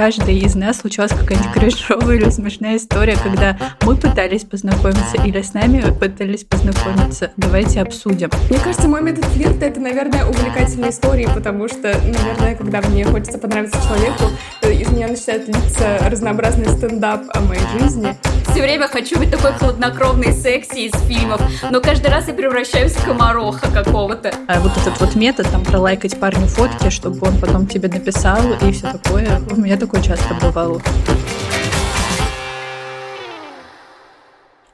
каждой из нас случалась какая-нибудь крышовая или смешная история, когда мы пытались познакомиться или с нами пытались познакомиться. Давайте обсудим. Мне кажется, мой метод флирта — это, наверное, увлекательные истории, потому что, наверное, когда мне хочется понравиться человеку, из меня начинает литься разнообразный стендап о моей жизни. Все время хочу быть такой хладнокровной секси из фильмов, но каждый раз я превращаюсь в комароха какого-то. А вот этот вот метод, там, пролайкать парню фотки, чтобы он потом тебе написал и все такое, у меня такое часто бывало.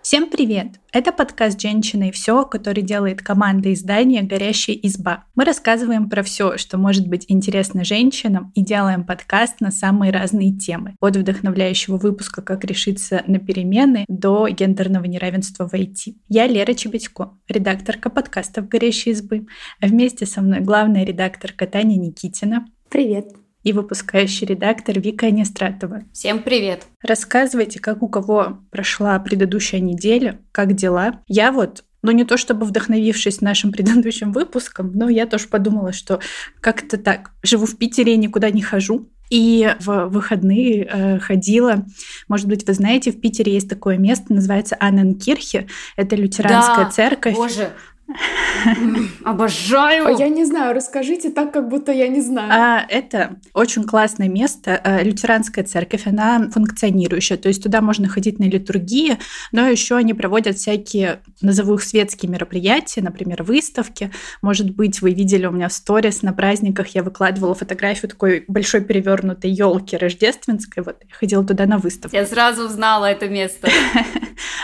Всем привет! Это подкаст «Женщина и все», который делает команда издания «Горящая изба». Мы рассказываем про все, что может быть интересно женщинам, и делаем подкаст на самые разные темы. От вдохновляющего выпуска «Как решиться на перемены» до гендерного неравенства в IT. Я Лера Чебедько, редакторка подкастов «Горящей избы», а вместе со мной главная редакторка Таня Никитина. Привет! И выпускающий редактор Вика Анистратова. Всем привет! Рассказывайте, как у кого прошла предыдущая неделя, как дела. Я вот ну, не то чтобы вдохновившись нашим предыдущим выпуском, но я тоже подумала, что как-то так. Живу в Питере, никуда не хожу. И в выходные э, ходила, может быть, вы знаете, в Питере есть такое место, называется Анненкирхе. Это лютеранская да, церковь. Боже, Обожаю! А я не знаю, расскажите так, как будто я не знаю. А, это очень классное место. Э, лютеранская церковь, она функционирующая. То есть туда можно ходить на литургии, но еще они проводят всякие, назову их светские мероприятия, например, выставки. Может быть, вы видели у меня в сторис на праздниках, я выкладывала фотографию такой большой перевернутой елки рождественской. Вот я ходила туда на выставку. Я сразу узнала это место.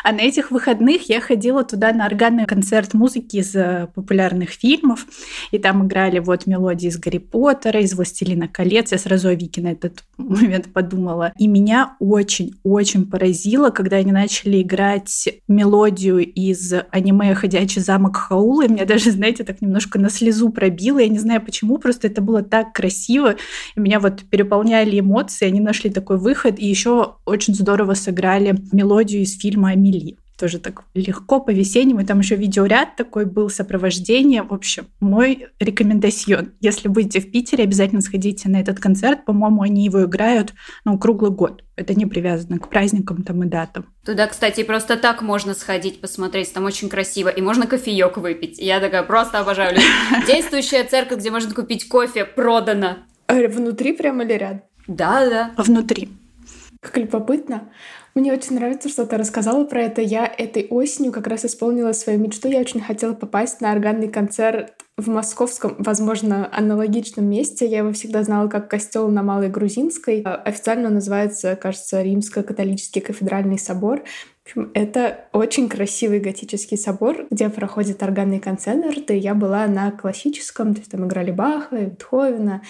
А на этих выходных я ходила туда на органный концерт музыки из э, популярных фильмов, и там играли вот мелодии из Гарри Поттера, из «Властелина колец». Я сразу о Вике на этот момент подумала. И меня очень-очень поразило, когда они начали играть мелодию из аниме «Ходячий замок Хаула». И меня даже, знаете, так немножко на слезу пробило. Я не знаю почему, просто это было так красиво. И меня вот переполняли эмоции. Они нашли такой выход. И еще очень здорово сыграли мелодию из фильма «Амели» тоже так легко по-весеннему. И там еще видеоряд такой был, сопровождение. В общем, мой рекомендацион. Если будете в Питере, обязательно сходите на этот концерт. По-моему, они его играют ну, круглый год. Это не привязано к праздникам там и датам. Туда, кстати, просто так можно сходить, посмотреть. Там очень красиво. И можно кофеек выпить. Я такая просто обожаю. Действующая церковь, где можно купить кофе, продана. Внутри прямо или рядом? Да, да. Внутри. Как любопытно. Мне очень нравится, что ты рассказала про это. Я этой осенью как раз исполнила свою мечту. Я очень хотела попасть на органный концерт в московском, возможно, аналогичном месте. Я его всегда знала как костел на Малой Грузинской. Официально он называется, кажется, Римско-католический кафедральный собор. Общем, это очень красивый готический собор, где проходят органные концерты. Я была на классическом, то есть там играли Баха, Бетховена,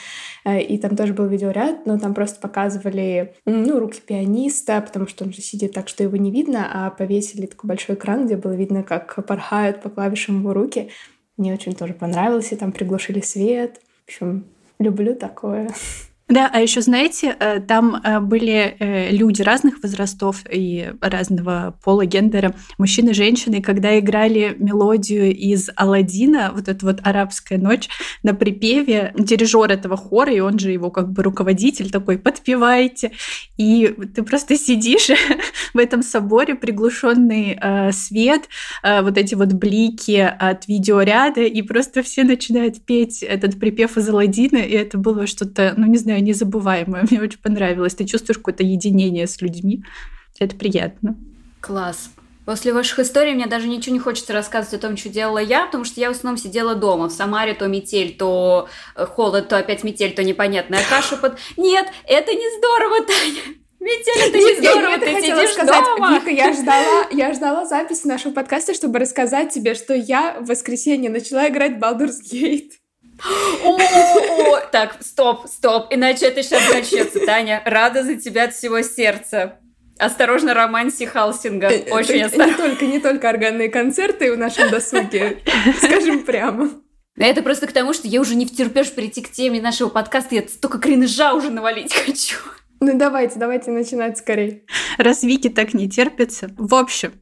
э, и там тоже был видеоряд, но там просто показывали ну, руки пианиста, потому что он же сидит так, что его не видно, а повесили такой большой экран, где было видно, как порхают по клавишам его руки. Мне очень тоже понравилось, и там приглушили свет. В общем, люблю такое. Да, а еще, знаете, э, там э, были э, люди разных возрастов и разного пола, гендера, мужчины женщины, когда играли мелодию из Алладина, вот эта вот арабская ночь, на припеве дирижер этого хора, и он же его как бы руководитель такой, подпевайте. И ты просто сидишь в этом соборе, приглушенный свет, вот эти вот блики от видеоряда, и просто все начинают петь этот припев из Алладина, и это было что-то, ну не знаю, незабываемое. Мне очень понравилось. Ты чувствуешь какое-то единение с людьми. Это приятно. Класс. После ваших историй мне даже ничего не хочется рассказывать о том, что делала я, потому что я в основном сидела дома. В Самаре то метель, то э, холод, то опять метель, то непонятная каша под... Нет, это не здорово, Таня. Метель, это не здорово, ты сидишь сказать, дома. Вика, я ждала, я ждала записи нашего подкаста, чтобы рассказать тебе, что я в воскресенье начала играть Baldur's Gate. О, так, стоп, стоп, иначе это сейчас начнется, Таня. Рада за тебя от всего сердца. Осторожно, романси Халсинга. Э, Очень осторожно. Не только, не только органные концерты в нашем досуге, скажем прямо. Это просто к тому, что я уже не втерпешь прийти к теме нашего подкаста, я столько кринжа уже навалить хочу. Ну давайте, давайте начинать скорее. Раз Вики так не терпится. В общем,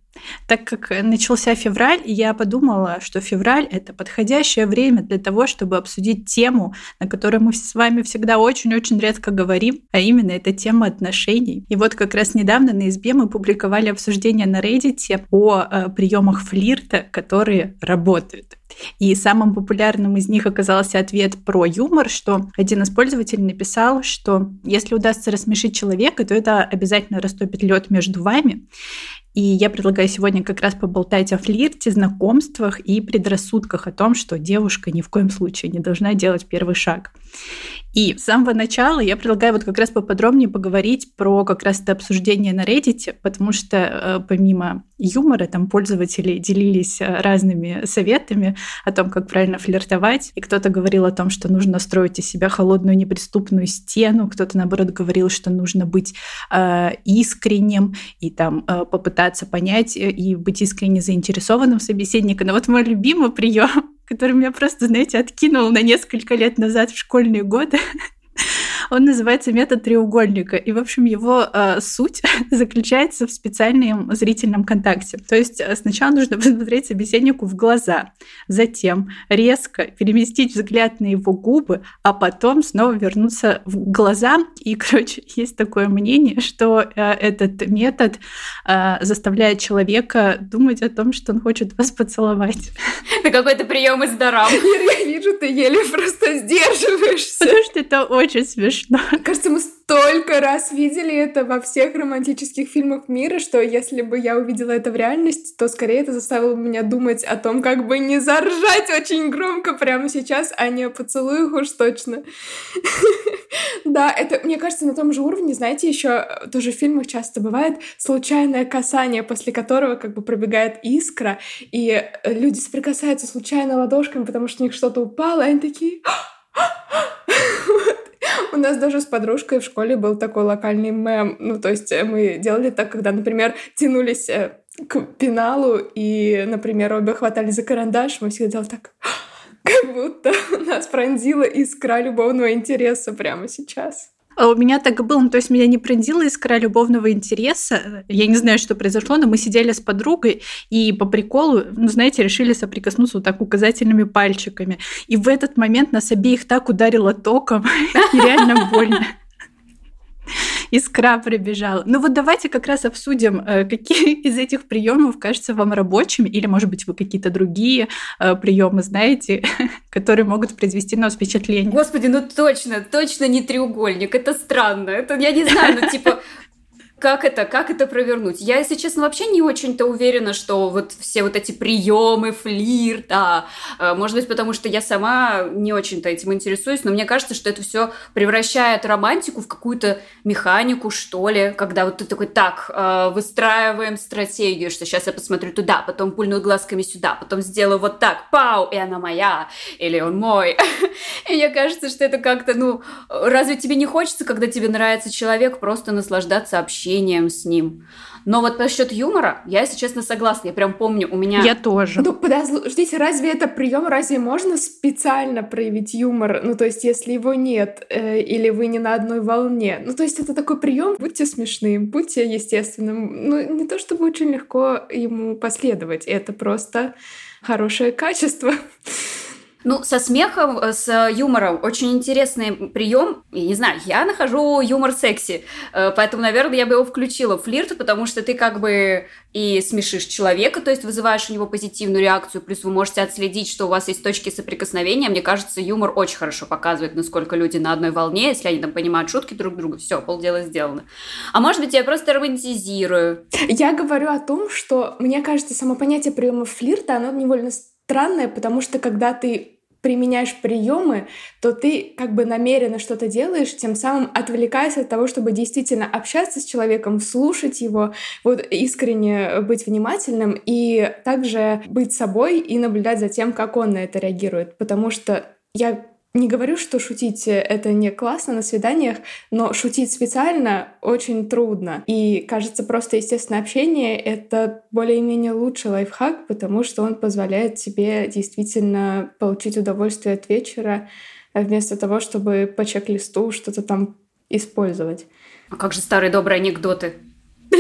Так как начался февраль, я подумала, что февраль – это подходящее время для того, чтобы обсудить тему, на которой мы с вами всегда очень-очень редко говорим, а именно это тема отношений. И вот как раз недавно на избе мы публиковали обсуждение на Reddit о э, приемах флирта, которые работают. И самым популярным из них оказался ответ про юмор, что один из пользователей написал, что если удастся рассмешить человека, то это обязательно растопит лед между вами. И я предлагаю сегодня как раз поболтать о флирте, знакомствах и предрассудках о том, что девушка ни в коем случае не должна делать первый шаг. И с самого начала я предлагаю вот как раз поподробнее поговорить про как раз это обсуждение на Reddit, потому что э, помимо юмора там пользователи делились э, разными советами о том, как правильно флиртовать. И кто-то говорил о том, что нужно строить из себя холодную неприступную стену, кто-то наоборот говорил, что нужно быть э, искренним и там э, попытаться понять э, и быть искренне заинтересованным собеседником. Но вот мой любимый прием который меня просто, знаете, откинул на несколько лет назад в школьные годы. Он называется метод треугольника. И, в общем, его э, суть заключается в специальном зрительном контакте. То есть э, сначала нужно посмотреть собеседнику в глаза, затем резко переместить взгляд на его губы, а потом снова вернуться в глаза. И, короче, есть такое мнение, что э, этот метод э, заставляет человека думать о том, что он хочет вас поцеловать. Это какой-то прием из дарам. Я вижу, ты еле просто сдерживаешься. Потому что это очень смешно смешно. Кажется, мы столько раз видели это во всех романтических фильмах мира, что если бы я увидела это в реальности, то скорее это заставило бы меня думать о том, как бы не заржать очень громко прямо сейчас, а не о поцелуях уж точно. Да, это, мне кажется, на том же уровне, знаете, еще тоже в фильмах часто бывает случайное касание, после которого как бы пробегает искра, и люди соприкасаются случайно ладошками, потому что у них что-то упало, и они такие... У нас даже с подружкой в школе был такой локальный мем. Ну, то есть э, мы делали так, когда, например, тянулись э, к пеналу, и, например, обе хватали за карандаш, мы всегда делали так, как будто нас пронзила искра любовного интереса прямо сейчас. А у меня так было, ну, то есть меня не пронзила искра любовного интереса. Я не знаю, что произошло, но мы сидели с подругой и по приколу, ну, знаете, решили соприкоснуться вот так указательными пальчиками. И в этот момент нас обеих так ударило током, и реально больно искра прибежала. Ну вот давайте как раз обсудим, э, какие из этих приемов кажутся вам рабочими, или, может быть, вы какие-то другие э, приемы знаете, которые могут произвести на вас впечатление. Господи, ну точно, точно не треугольник. Это странно. Это, я не знаю, ну типа как это, как это провернуть? Я, если честно, вообще не очень-то уверена, что вот все вот эти приемы флирта, э, может быть, потому что я сама не очень-то этим интересуюсь, но мне кажется, что это все превращает романтику в какую-то механику, что ли, когда вот ты такой, так, э, выстраиваем стратегию, что сейчас я посмотрю туда, потом пульну глазками сюда, потом сделаю вот так, пау, и она моя, или он мой. И мне кажется, что это как-то, ну, разве тебе не хочется, когда тебе нравится человек, просто наслаждаться общением? Общением с ним. Но вот по счету юмора, я, если честно, согласна. Я прям помню, у меня... Я тоже. Ну, подождите, разве это прием? Разве можно специально проявить юмор? Ну, то есть, если его нет, э, или вы не на одной волне. Ну, то есть, это такой прием. Будьте смешным, будьте естественным. Ну, не то чтобы очень легко ему последовать. Это просто хорошее качество. Ну, со смехом, э, с юмором очень интересный прием. Я не знаю, я нахожу юмор секси, э, поэтому, наверное, я бы его включила в флирт, потому что ты как бы и смешишь человека, то есть вызываешь у него позитивную реакцию, плюс вы можете отследить, что у вас есть точки соприкосновения. Мне кажется, юмор очень хорошо показывает, насколько люди на одной волне, если они там понимают шутки друг друга, все, полдела сделано. А может быть, я просто романтизирую. Я говорю о том, что мне кажется, само понятие приема флирта, оно невольно странное, потому что когда ты применяешь приемы, то ты как бы намеренно что-то делаешь, тем самым отвлекаясь от того, чтобы действительно общаться с человеком, слушать его, вот искренне быть внимательным и также быть собой и наблюдать за тем, как он на это реагирует. Потому что я не говорю, что шутить это не классно на свиданиях, но шутить специально очень трудно. И кажется, просто естественное общение — это более-менее лучший лайфхак, потому что он позволяет тебе действительно получить удовольствие от вечера, вместо того, чтобы по чек-листу что-то там использовать. А как же старые добрые анекдоты?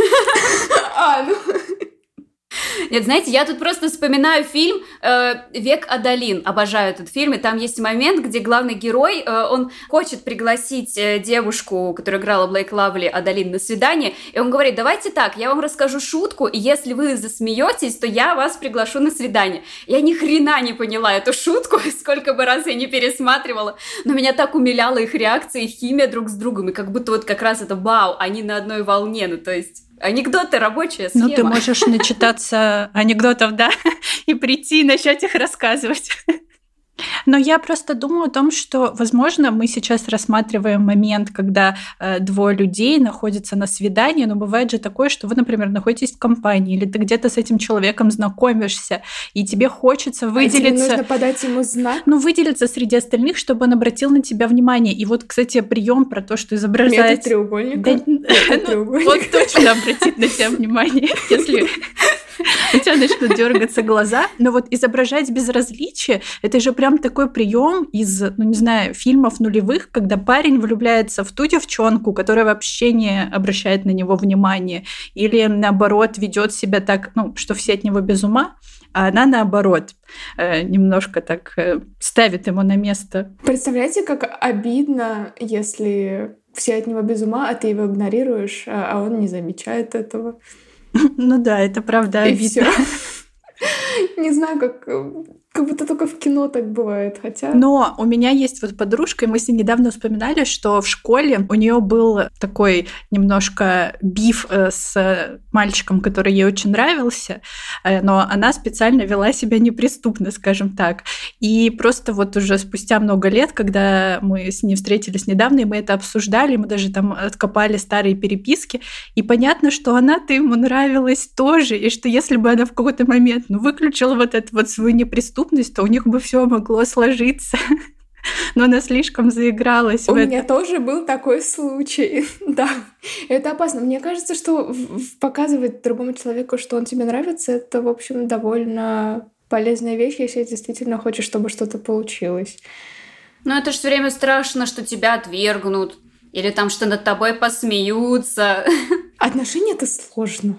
А, ну... Нет, знаете, я тут просто вспоминаю фильм э, «Век Адалин». Обожаю этот фильм, и там есть момент, где главный герой, э, он хочет пригласить э, девушку, которая играла Блейк Лавли, Адалин, на свидание, и он говорит, давайте так, я вам расскажу шутку, и если вы засмеетесь, то я вас приглашу на свидание. Я ни хрена не поняла эту шутку, сколько бы раз я не пересматривала, но меня так умиляла их реакция, их химия друг с другом, и как будто вот как раз это вау, они на одной волне, ну то есть Анекдоты рабочая схема. Ну, ты можешь начитаться анекдотов, да, и прийти и начать их рассказывать. Но я просто думаю о том, что, возможно, мы сейчас рассматриваем момент, когда э, двое людей находятся на свидании, но бывает же такое, что вы, например, находитесь в компании, или ты где-то с этим человеком знакомишься, и тебе хочется выделиться. А тебе нужно подать ему знак? Ну, выделиться среди остальных, чтобы он обратил на тебя внимание. И вот, кстати, прием про то, что изображает... Метод треугольника. Да, ну, вот точно обратит на тебя внимание, если у тебя начнут дергаться глаза. Но вот изображать безразличие, это же прям такой прием из, ну не знаю, фильмов нулевых, когда парень влюбляется в ту девчонку, которая вообще не обращает на него внимания, или наоборот ведет себя так, ну, что все от него без ума, а она наоборот э, немножко так э, ставит ему на место. Представляете, как обидно, если все от него без ума, а ты его игнорируешь, а, а он не замечает этого. Ну да, это правда обидно. Не знаю, как как будто только в кино так бывает, хотя... Но у меня есть вот подружка, и мы с ней недавно вспоминали, что в школе у нее был такой немножко биф э, с мальчиком, который ей очень нравился, э, но она специально вела себя неприступно, скажем так. И просто вот уже спустя много лет, когда мы с ней встретились недавно, и мы это обсуждали, мы даже там откопали старые переписки, и понятно, что она-то ему нравилась тоже, и что если бы она в какой-то момент ну, выключила вот эту вот свою неприступность, доступность, то у них бы все могло сложиться. Но она слишком заигралась. У меня это. тоже был такой случай. да, это опасно. Мне кажется, что показывать другому человеку, что он тебе нравится, это, в общем, довольно полезная вещь, если действительно хочешь, чтобы что-то получилось. Ну, это же все время страшно, что тебя отвергнут. Или там, что над тобой посмеются. Отношения это сложно.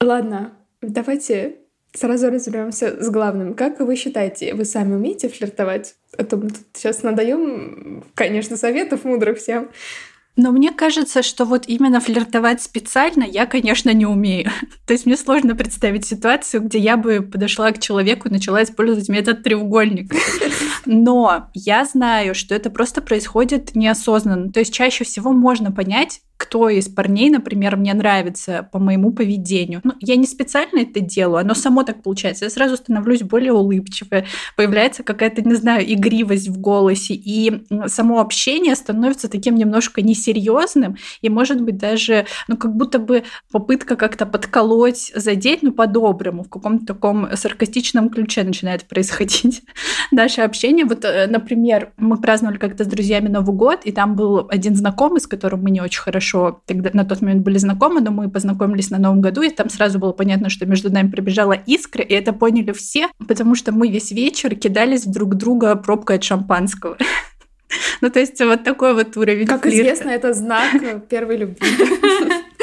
Ладно, давайте Сразу разберемся с главным. Как вы считаете, вы сами умеете флиртовать? А то мы тут сейчас надаем, конечно, советов мудрых всем. Но мне кажется, что вот именно флиртовать специально я, конечно, не умею. То есть мне сложно представить ситуацию, где я бы подошла к человеку и начала использовать метод треугольника. Но я знаю, что это просто происходит неосознанно. То есть чаще всего можно понять, кто из парней, например, мне нравится по моему поведению. Ну, я не специально это делаю, оно само так получается. Я сразу становлюсь более улыбчивой, появляется какая-то, не знаю, игривость в голосе, и само общение становится таким немножко несерьезным, и, может быть, даже, ну, как будто бы попытка как-то подколоть, задеть, ну, по-доброму, в каком-то таком саркастичном ключе начинает происходить наше общение. Вот, э, например, мы праздновали как-то с друзьями Новый год, и там был один знакомый, с которым мы не очень хорошо хорошо тогда на тот момент были знакомы, но мы познакомились на Новом году, и там сразу было понятно, что между нами пробежала искра, и это поняли все, потому что мы весь вечер кидались друг друга пробкой от шампанского. Ну, то есть вот такой вот уровень Как известно, это знак первой любви.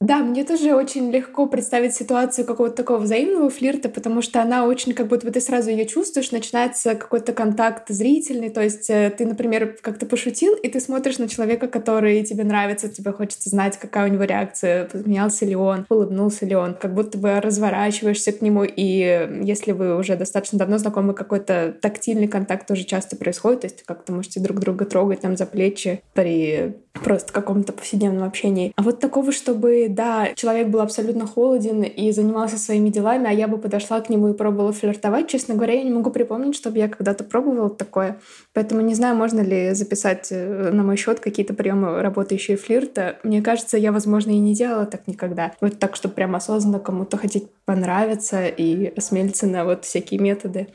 Да, мне тоже очень легко представить ситуацию какого-то такого взаимного флирта, потому что она очень, как будто ты сразу ее чувствуешь, начинается какой-то контакт зрительный, то есть э, ты, например, как-то пошутил, и ты смотришь на человека, который тебе нравится, тебе хочется знать, какая у него реакция, посмеялся ли он, улыбнулся ли он, как будто бы разворачиваешься к нему, и если вы уже достаточно давно знакомы, какой-то тактильный контакт тоже часто происходит, то есть как-то можете друг друга трогать там за плечи при просто каком-то повседневном общении. А вот такого, чтобы, да, человек был абсолютно холоден и занимался своими делами, а я бы подошла к нему и пробовала флиртовать, честно говоря, я не могу припомнить, чтобы я когда-то пробовала такое. Поэтому не знаю, можно ли записать э, на мой счет какие-то приемы работающие флирта. Мне кажется, я, возможно, и не делала так никогда. Вот так, чтобы прям осознанно кому-то хотеть понравиться и осмелиться на вот всякие методы.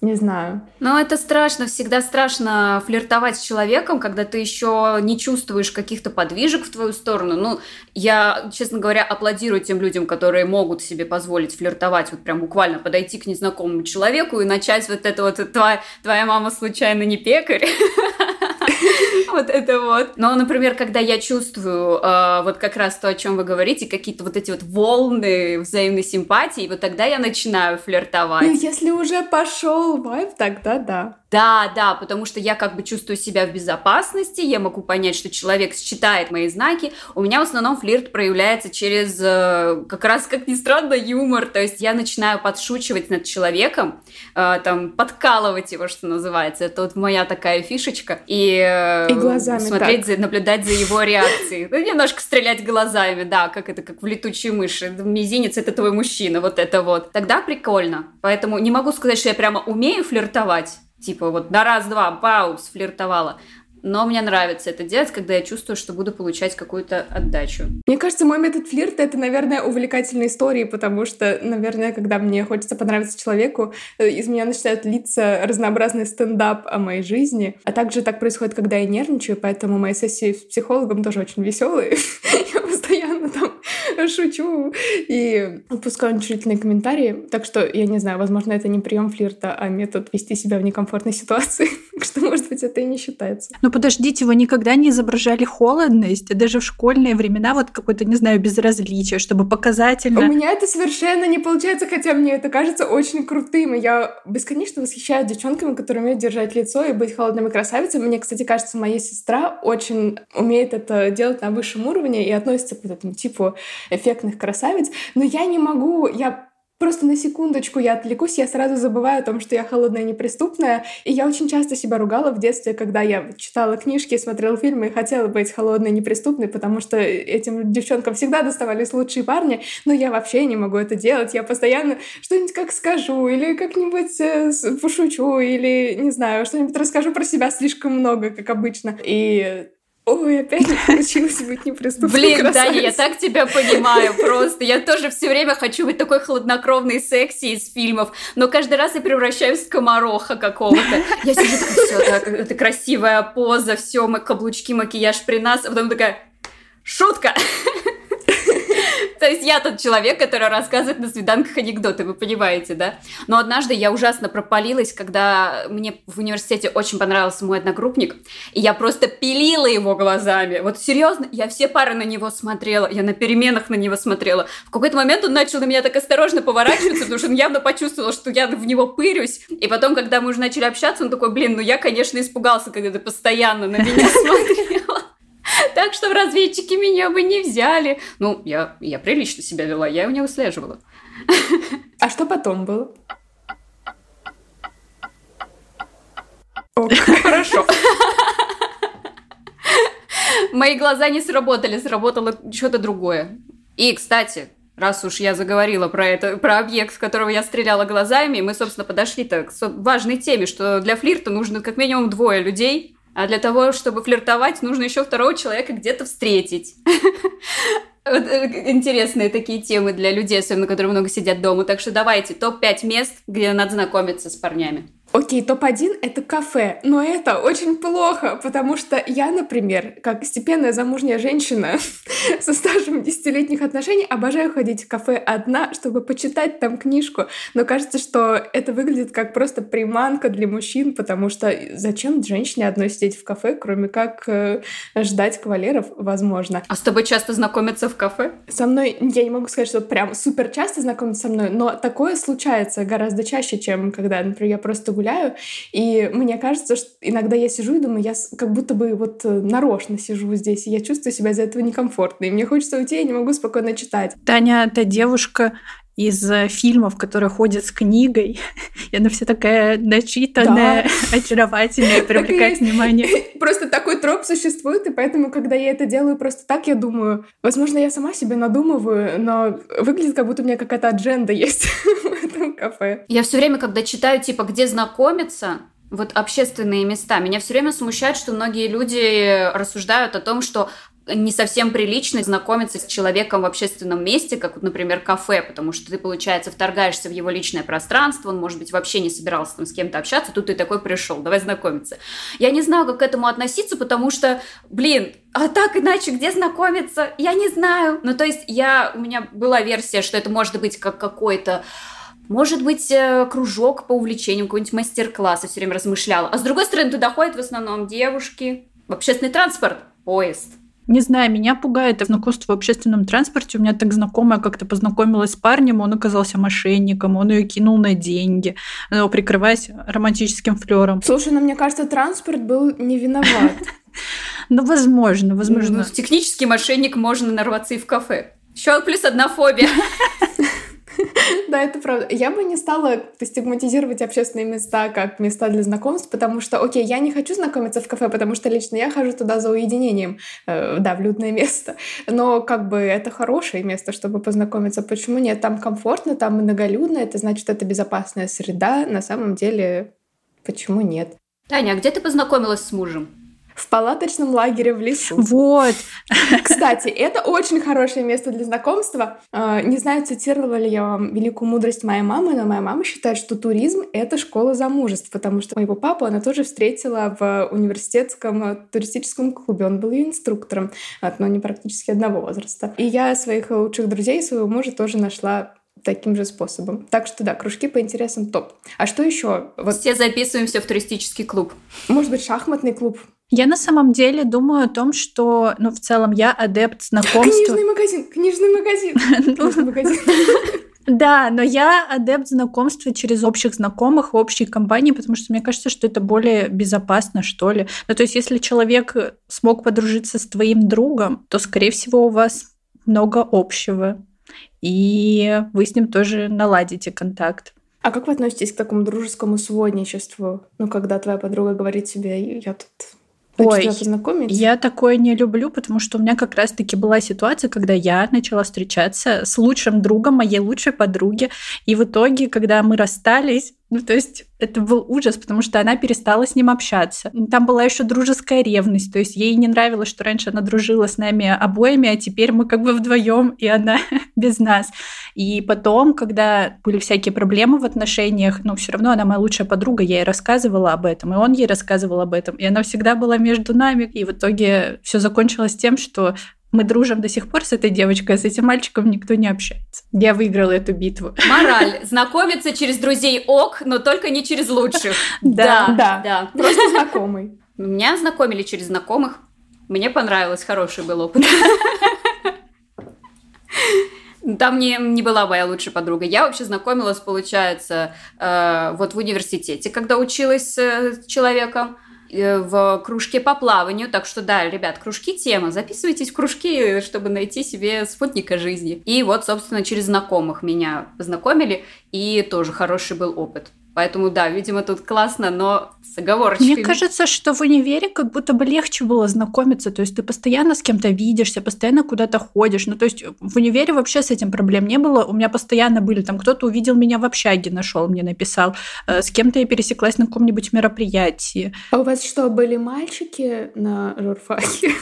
Не знаю. Но это страшно, всегда страшно флиртовать с человеком, когда ты еще не чувствуешь каких-то подвижек в твою сторону. Ну, я, честно говоря, аплодирую тем людям, которые могут себе позволить флиртовать, вот прям буквально подойти к незнакомому человеку и начать вот это вот «твоя, твоя мама случайно не пекарь?» Вот это вот. Но, например, когда я чувствую э, вот как раз то, о чем вы говорите, какие-то вот эти вот волны взаимной симпатии, вот тогда я начинаю флиртовать. Ну, если уже пошел вайб, тогда да. Да, да, потому что я как бы чувствую себя в безопасности, я могу понять, что человек считает мои знаки. У меня в основном флирт проявляется через, э, как раз, как ни странно, юмор. То есть я начинаю подшучивать над человеком, э, там, подкалывать его, что называется. Это вот моя такая фишечка. И, э, и глазами смотреть, за, наблюдать за его реакцией. Ну, немножко стрелять глазами, да, как это, как в летучие мыши. Мизинец — это твой мужчина, вот это вот. Тогда прикольно. Поэтому не могу сказать, что я прямо умею флиртовать, Типа вот на раз-два, пауз, флиртовала. Но мне нравится это делать, когда я чувствую, что буду получать какую-то отдачу. Мне кажется, мой метод флирта — это, наверное, увлекательные истории, потому что, наверное, когда мне хочется понравиться человеку, э, из меня начинают литься разнообразный стендап о моей жизни. А также так происходит, когда я нервничаю, поэтому мои сессии с психологом тоже очень веселые. Я постоянно там шучу и пускаю утешительные комментарии. Так что, я не знаю, возможно, это не прием флирта, а метод вести себя в некомфортной ситуации. что, может быть, это и не считается. Но подождите, вы никогда не изображали холодность, даже в школьные времена, вот какое-то, не знаю, безразличие, чтобы показательно... У меня это совершенно не получается, хотя мне это кажется очень крутым, и я бесконечно восхищаюсь девчонками, которые умеют держать лицо и быть холодными красавицами. Мне, кстати, кажется, моя сестра очень умеет это делать на высшем уровне и относится к вот этому типу эффектных красавиц, но я не могу, я Просто на секундочку я отвлекусь, я сразу забываю о том, что я холодная неприступная. И я очень часто себя ругала в детстве, когда я читала книжки, смотрела фильмы и хотела быть холодной неприступной, потому что этим девчонкам всегда доставались лучшие парни, но я вообще не могу это делать. Я постоянно что-нибудь как скажу, или как-нибудь э, пошучу, или, не знаю, что-нибудь расскажу про себя слишком много, как обычно. И Ой, опять не получилось быть неприступной Блин, красавицей. Даня, я так тебя понимаю просто. Я тоже все время хочу быть такой хладнокровной секси из фильмов, но каждый раз я превращаюсь в скомороха какого-то. Я сижу такая, все, так, это красивая поза, все, каблучки, макияж при нас, а потом такая, шутка! То есть я тот человек, который рассказывает на свиданках анекдоты, вы понимаете, да? Но однажды я ужасно пропалилась, когда мне в университете очень понравился мой одногруппник, и я просто пилила его глазами. Вот серьезно, я все пары на него смотрела, я на переменах на него смотрела. В какой-то момент он начал на меня так осторожно поворачиваться, потому что он явно почувствовал, что я в него пырюсь. И потом, когда мы уже начали общаться, он такой, блин, ну я, конечно, испугался, когда ты постоянно на меня смотрела. Так что в разведчики меня бы не взяли. Ну, я, я прилично себя вела, я у него слеживала. А что потом было? Хорошо. Мои глаза не сработали, сработало что-то другое. И, кстати, раз уж я заговорила про это, про объект, в которого я стреляла глазами, мы, собственно, подошли-то к важной теме, что для флирта нужно как минимум двое людей, а для того, чтобы флиртовать, нужно еще второго человека где-то встретить. Вот, э, интересные такие темы для людей, особенно которые много сидят дома. Так что давайте топ-5 мест, где надо знакомиться с парнями. Окей, топ-1 — это кафе, но это очень плохо, потому что я, например, как степенная замужняя женщина со стажем десятилетних отношений, обожаю ходить в кафе одна, чтобы почитать там книжку, но кажется, что это выглядит как просто приманка для мужчин, потому что зачем женщине одной сидеть в кафе, кроме как э, ждать кавалеров, возможно. А с тобой часто знакомятся в кафе? Со мной, я не могу сказать, что прям супер часто знакомятся со мной, но такое случается гораздо чаще, чем когда, например, я просто гуляю, и мне кажется, что иногда я сижу и думаю, я как будто бы вот э, нарочно сижу здесь, и я чувствую себя из-за этого некомфортно, и мне хочется уйти, я не могу спокойно читать. Таня, та девушка, из э, фильмов, которые ходят с книгой. И она вся такая начитанная, да. очаровательная, привлекает внимание. Просто такой троп существует, и поэтому, когда я это делаю просто так, я думаю, возможно, я сама себе надумываю, но выглядит, как будто у меня какая-то адженда есть в этом кафе. Я все время, когда читаю, типа, где знакомиться, вот общественные места. Меня все время смущает, что многие люди рассуждают о том, что не совсем прилично знакомиться с человеком в общественном месте, как, например, кафе, потому что ты, получается, вторгаешься в его личное пространство, он, может быть, вообще не собирался там с кем-то общаться, тут ты такой пришел, давай знакомиться. Я не знаю, как к этому относиться, потому что, блин, а так иначе где знакомиться? Я не знаю. Ну, то есть я, у меня была версия, что это может быть как какой-то Может быть, э, кружок по увлечениям, какой-нибудь мастер-класс, я все время размышляла. А с другой стороны, туда ходят в основном девушки. В общественный транспорт, поезд. Не знаю, меня пугает знакомство в общественном транспорте. У меня так знакомая как-то познакомилась с парнем, он оказался мошенником, он ее кинул на деньги, но прикрываясь романтическим флером. Слушай, ну мне кажется, транспорт был не виноват. Ну, возможно, возможно. Ну, технически мошенник можно нарваться и в кафе. Еще плюс одна фобия. Да, это правда. Я бы не стала стигматизировать общественные места как места для знакомств, потому что, окей, я не хочу знакомиться в кафе, потому что лично я хожу туда за уединением, э, да, в людное место. Но как бы это хорошее место, чтобы познакомиться. Почему нет? Там комфортно, там многолюдно, это значит, это безопасная среда. На самом деле, почему нет? Таня, а где ты познакомилась с мужем? В палаточном лагере в лесу. Вот. Кстати, это очень хорошее место для знакомства. А, не знаю, цитировала ли я вам великую мудрость моей мамы, но моя мама считает, что туризм — это школа замужеств, потому что моего папу она тоже встретила в университетском туристическом клубе. Он был ее инструктором, но не практически одного возраста. И я своих лучших друзей, своего мужа тоже нашла таким же способом. Так что да, кружки по интересам топ. А что еще? Вот... Все записываемся в туристический клуб. Может быть, шахматный клуб. Я на самом деле думаю о том, что, ну, в целом, я адепт знакомства. Книжный магазин, книжный магазин, книжный магазин. Да, но я адепт знакомства через общих знакомых в общей компании, потому что мне кажется, что это более безопасно, что ли. Ну, то есть, если человек смог подружиться с твоим другом, то, скорее всего, у вас много общего, и вы с ним тоже наладите контакт. А как вы относитесь к такому дружескому сводничеству? Ну, когда твоя подруга говорит тебе, я тут Ой, я такое не люблю, потому что у меня как раз-таки была ситуация, когда я начала встречаться с лучшим другом моей лучшей подруги, и в итоге, когда мы расстались, ну, то есть это был ужас, потому что она перестала с ним общаться. Там была еще дружеская ревность, то есть ей не нравилось, что раньше она дружила с нами обоими, а теперь мы как бы вдвоем, и она без нас. И потом, когда были всякие проблемы в отношениях, ну, все равно она моя лучшая подруга, я ей рассказывала об этом, и он ей рассказывал об этом, и она всегда была между нами, и в итоге все закончилось тем, что мы дружим до сих пор с этой девочкой, а с этим мальчиком никто не общается. Я выиграла эту битву. Мораль. Знакомиться через друзей ок, но только не через лучших. Да, да. да. Просто знакомый. Меня знакомили через знакомых. Мне понравилось, хороший был опыт. Там не, не была моя лучшая подруга. Я вообще знакомилась, получается, э, вот в университете, когда училась с человеком. Э, в кружке по плаванию. Так что да, ребят, кружки тема. Записывайтесь в кружки, чтобы найти себе спутника жизни. И вот, собственно, через знакомых меня познакомили, и тоже хороший был опыт. Поэтому, да, видимо, тут классно, но с оговорочками. Мне кажется, что в универе как будто бы легче было знакомиться. То есть ты постоянно с кем-то видишься, постоянно куда-то ходишь. Ну, то есть в универе вообще с этим проблем не было. У меня постоянно были там, кто-то увидел меня в общаге, нашел, мне написал. Э, с кем-то я пересеклась на каком-нибудь мероприятии. А у вас что, были мальчики на журфаке?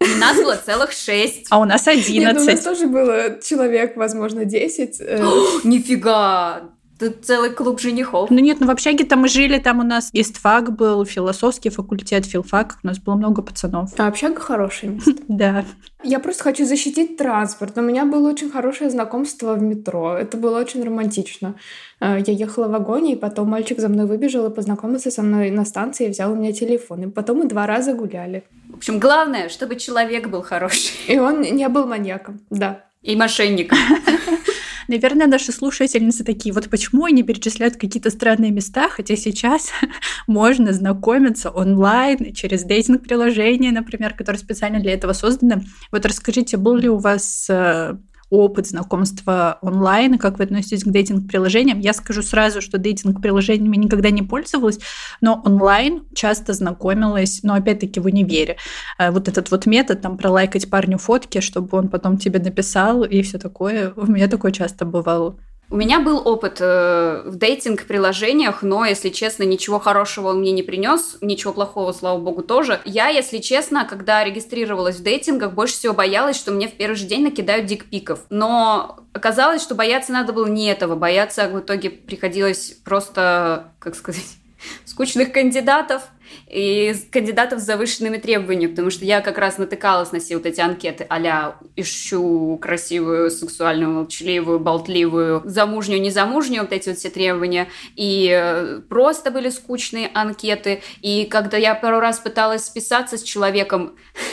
У нас было целых шесть. А у нас одиннадцать. У нас тоже было человек, возможно, десять. Э. Нифига! Тут целый клуб женихов. Ну нет, ну в общаге-то мы жили, там у нас истфак был, философский факультет, филфак, у нас было много пацанов. А общага хорошее место. Да. Я просто хочу защитить транспорт. У меня было очень хорошее знакомство в метро. Это было очень романтично. Э, я ехала в вагоне, и потом мальчик за мной выбежал и познакомился со мной на станции и взял у меня телефон. И потом мы два раза гуляли. В общем, главное, чтобы человек был хороший. И он не был маньяком, да. И мошенником. Наверное, наши слушательницы такие, вот почему они перечисляют какие-то странные места, хотя сейчас можно знакомиться онлайн через дейтинг-приложения, например, которые специально для этого созданы. Вот расскажите, был ли у вас э, опыт знакомства онлайн, как вы относитесь к дейтинг-приложениям. Я скажу сразу, что дейтинг-приложениями никогда не пользовалась, но онлайн часто знакомилась, но опять-таки в универе. Э, вот этот вот метод, там, пролайкать парню фотки, чтобы он потом тебе написал и все такое, у меня такое часто бывало. У меня был опыт э, в дейтинг-приложениях, но, если честно, ничего хорошего он мне не принес, ничего плохого, слава богу, тоже. Я, если честно, когда регистрировалась в дейтингах, больше всего боялась, что мне в первый же день накидают дикпиков. Но оказалось, что бояться надо было не этого. Бояться в итоге приходилось просто, как сказать, скучных кандидатов и кандидатов с завышенными требованиями, потому что я как раз натыкалась на все вот эти анкеты а ищу красивую, сексуальную, молчаливую, болтливую, замужнюю, незамужнюю, вот эти вот все требования, и э, просто были скучные анкеты, и когда я пару раз пыталась списаться с человеком,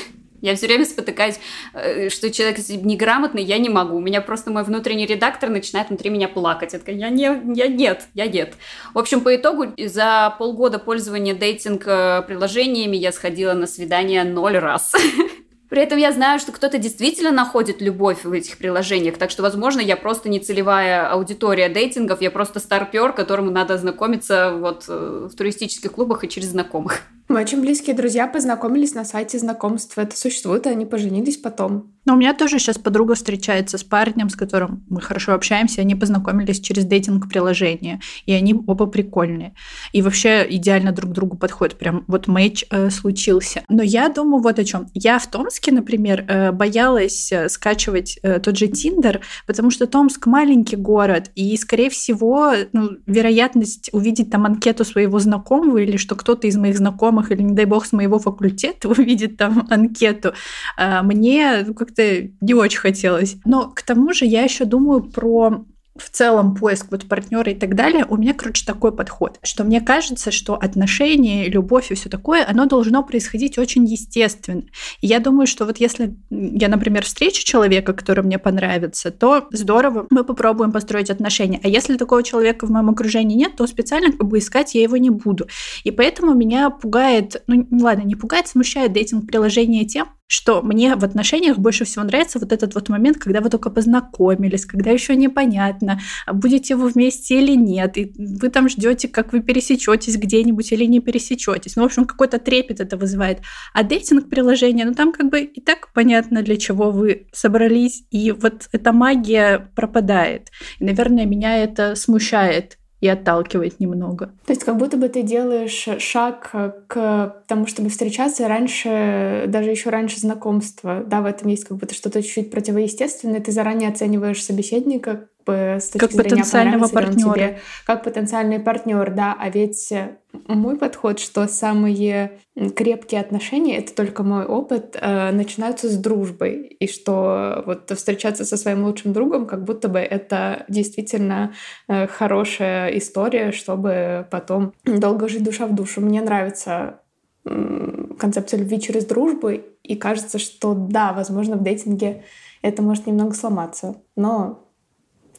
я все время спотыкаюсь, э, что человек неграмотный, я не могу. У меня просто мой внутренний редактор начинает внутри меня плакать. Я такая, я, не, я нет, я нет. В общем, по итогу за полгода пользования дейтинг-приложениями я сходила на свидание ноль раз. При этом я знаю, что кто-то действительно находит любовь в этих приложениях, так что, возможно, я просто не целевая аудитория дейтингов, я просто старпер, которому надо знакомиться вот э, в туристических клубах и через знакомых. Мы очень близкие друзья познакомились на сайте знакомств. Это существует, и они поженились потом. Но у меня тоже сейчас подруга встречается с парнем, с которым мы хорошо общаемся. Они познакомились через дейтинг-приложение. И они оба прикольные. И вообще идеально друг другу подходят. Прям вот матч э, случился. Но я думаю вот о чем. Я в Томске, например, э, боялась э, скачивать э, тот же Тиндер, потому что Томск маленький город. И, скорее всего, ну, вероятность увидеть там анкету своего знакомого или что кто-то из моих знакомых или, не дай бог, с моего факультета увидит там анкету, э, мне как как-то не очень хотелось. Но к тому же я еще думаю про в целом поиск вот партнера и так далее, у меня, короче, такой подход, что мне кажется, что отношения, любовь и все такое, оно должно происходить очень естественно. И я думаю, что вот если я, например, встречу человека, который мне понравится, то здорово, мы попробуем построить отношения. А если такого человека в моем окружении нет, то специально как бы искать я его не буду. И поэтому меня пугает, ну ладно, не пугает, смущает дейтинг-приложение тем, что мне в отношениях больше всего нравится вот этот вот момент, когда вы только познакомились, когда еще непонятно, будете вы вместе или нет, и вы там ждете, как вы пересечетесь где-нибудь или не пересечетесь. Ну, в общем, какой-то трепет это вызывает. А дейтинг-приложение, ну, там как бы и так понятно, для чего вы собрались, и вот эта магия пропадает. И, наверное, меня это смущает и отталкивает немного. То есть как будто бы ты делаешь шаг к тому, чтобы встречаться раньше, даже еще раньше знакомства. Да, в этом есть как будто что-то чуть-чуть противоестественное. Ты заранее оцениваешь собеседника с точки как зрения потенциального партнера. Тебе, как потенциальный партнер, да. А ведь мой подход, что самые крепкие отношения, это только мой опыт, э, начинаются с дружбы. И что вот встречаться со своим лучшим другом, как будто бы это действительно э, хорошая история, чтобы потом долго жить душа в душу. Мне нравится концепция любви через дружбу, и кажется, что да, возможно, в дейтинге это может немного сломаться. Но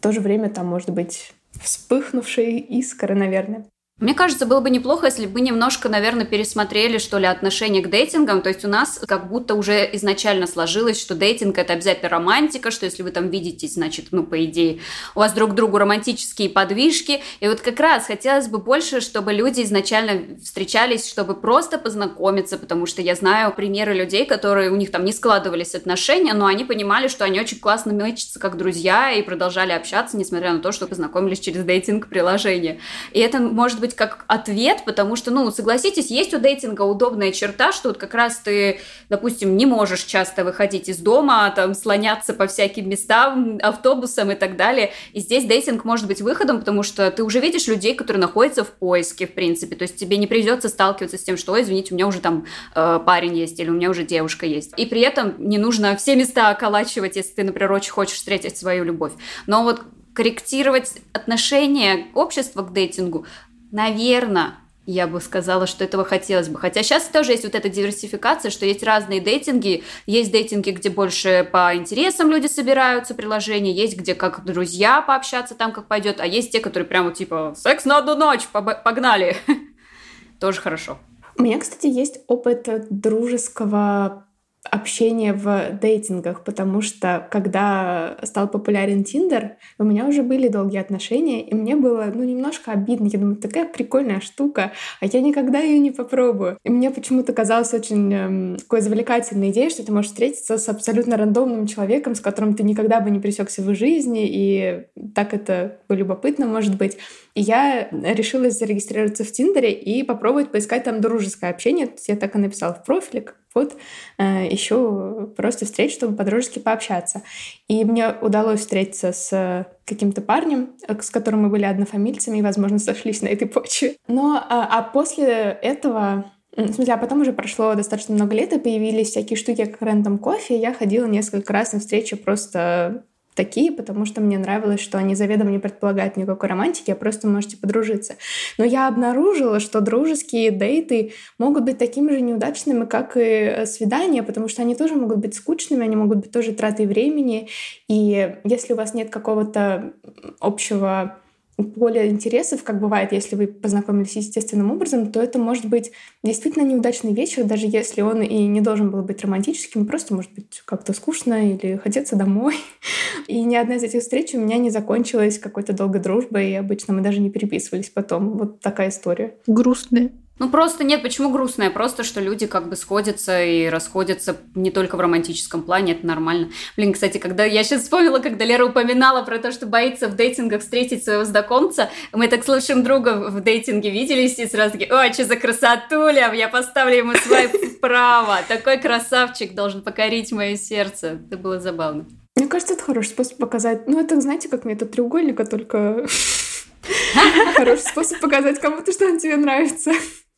в то же время там может быть вспыхнувшие искры, наверное. Мне кажется, было бы неплохо, если бы немножко, наверное, пересмотрели, что ли, отношение к дейтингам. То есть у нас как будто уже изначально сложилось, что дейтинг – это обязательно романтика, что если вы там видитесь, значит, ну, по идее, у вас друг к другу романтические подвижки. И вот как раз хотелось бы больше, чтобы люди изначально встречались, чтобы просто познакомиться, потому что я знаю примеры людей, которые у них там не складывались отношения, но они понимали, что они очень классно мэчатся как друзья и продолжали общаться, несмотря на то, что познакомились через дейтинг-приложение. И это может быть быть как ответ, потому что, ну, согласитесь, есть у дейтинга удобная черта, что вот как раз ты, допустим, не можешь часто выходить из дома, там, слоняться по всяким местам, автобусам и так далее. И здесь дейтинг может быть выходом, потому что ты уже видишь людей, которые находятся в поиске, в принципе. То есть тебе не придется сталкиваться с тем, что, ой, извините, у меня уже там э, парень есть или у меня уже девушка есть. И при этом не нужно все места околачивать, если ты, например, очень хочешь встретить свою любовь. Но вот корректировать отношение общества к дейтингу Наверное, я бы сказала, что этого хотелось бы. Хотя сейчас тоже есть вот эта диверсификация, что есть разные дейтинги. Есть дейтинги, где больше по интересам люди собираются, приложения. Есть, где как друзья пообщаться там, как пойдет. А есть те, которые прямо типа «секс на одну ночь, погнали». Тоже хорошо. У меня, кстати, есть опыт дружеского общение в дейтингах, потому что когда стал популярен Тиндер, у меня уже были долгие отношения, и мне было ну, немножко обидно. Я думаю, такая прикольная штука, а я никогда ее не попробую. И мне почему-то казалось очень э, такой завлекательной идеей, что ты можешь встретиться с абсолютно рандомным человеком, с которым ты никогда бы не пересекся в жизни, и так это любопытно, может быть. И я решила зарегистрироваться в Тиндере и попробовать поискать там дружеское общение. Я так и написала в профиле, вот э, ищу просто встреч, чтобы по-дружески пообщаться. И мне удалось встретиться с каким-то парнем, э, с которым мы были однофамильцами и, возможно, сошлись на этой почве. Но а, а после этого В смысле, а потом уже прошло достаточно много лет, и появились всякие штуки, как рандом кофе. Я ходила несколько раз на встречи просто такие, потому что мне нравилось, что они заведомо не предполагают никакой романтики, а просто можете подружиться. Но я обнаружила, что дружеские дейты могут быть такими же неудачными, как и э, свидания, потому что они тоже могут быть скучными, они могут быть тоже тратой времени. И если у вас нет какого-то общего поле интересов, как бывает, если вы познакомились естественным образом, то это может быть действительно неудачный вечер, даже если он и не должен был быть романтическим, просто может быть как-то скучно или хотеться домой. И ни одна из этих встреч у меня не закончилась какой-то долгой дружбой, и обычно мы даже не переписывались потом. Вот такая история. Грустная. Ну просто нет, почему грустная? Просто, что люди как бы сходятся и расходятся не только в романтическом плане, это нормально. Блин, кстати, когда я сейчас вспомнила, когда Лера упоминала про то, что боится в дейтингах встретить своего знакомца, мы так с лучшим другом в дейтинге виделись и сразу такие, ой, что за красотуля, я поставлю ему свайп вправо. Такой красавчик должен покорить мое сердце. Это было забавно. Мне кажется, это хороший способ показать. Ну, это, знаете, как метод треугольника, только хороший способ показать кому-то, что он тебе нравится.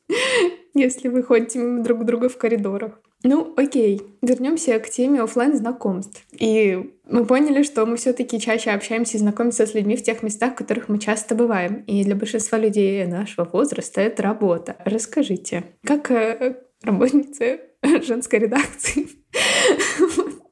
если вы ходите мимо друг друга в коридорах. Ну, окей, вернемся к теме офлайн знакомств. И мы поняли, что мы все-таки чаще общаемся и знакомимся с людьми в тех местах, в которых мы часто бываем. И для большинства людей нашего возраста это работа. Расскажите, как э, работница женской редакции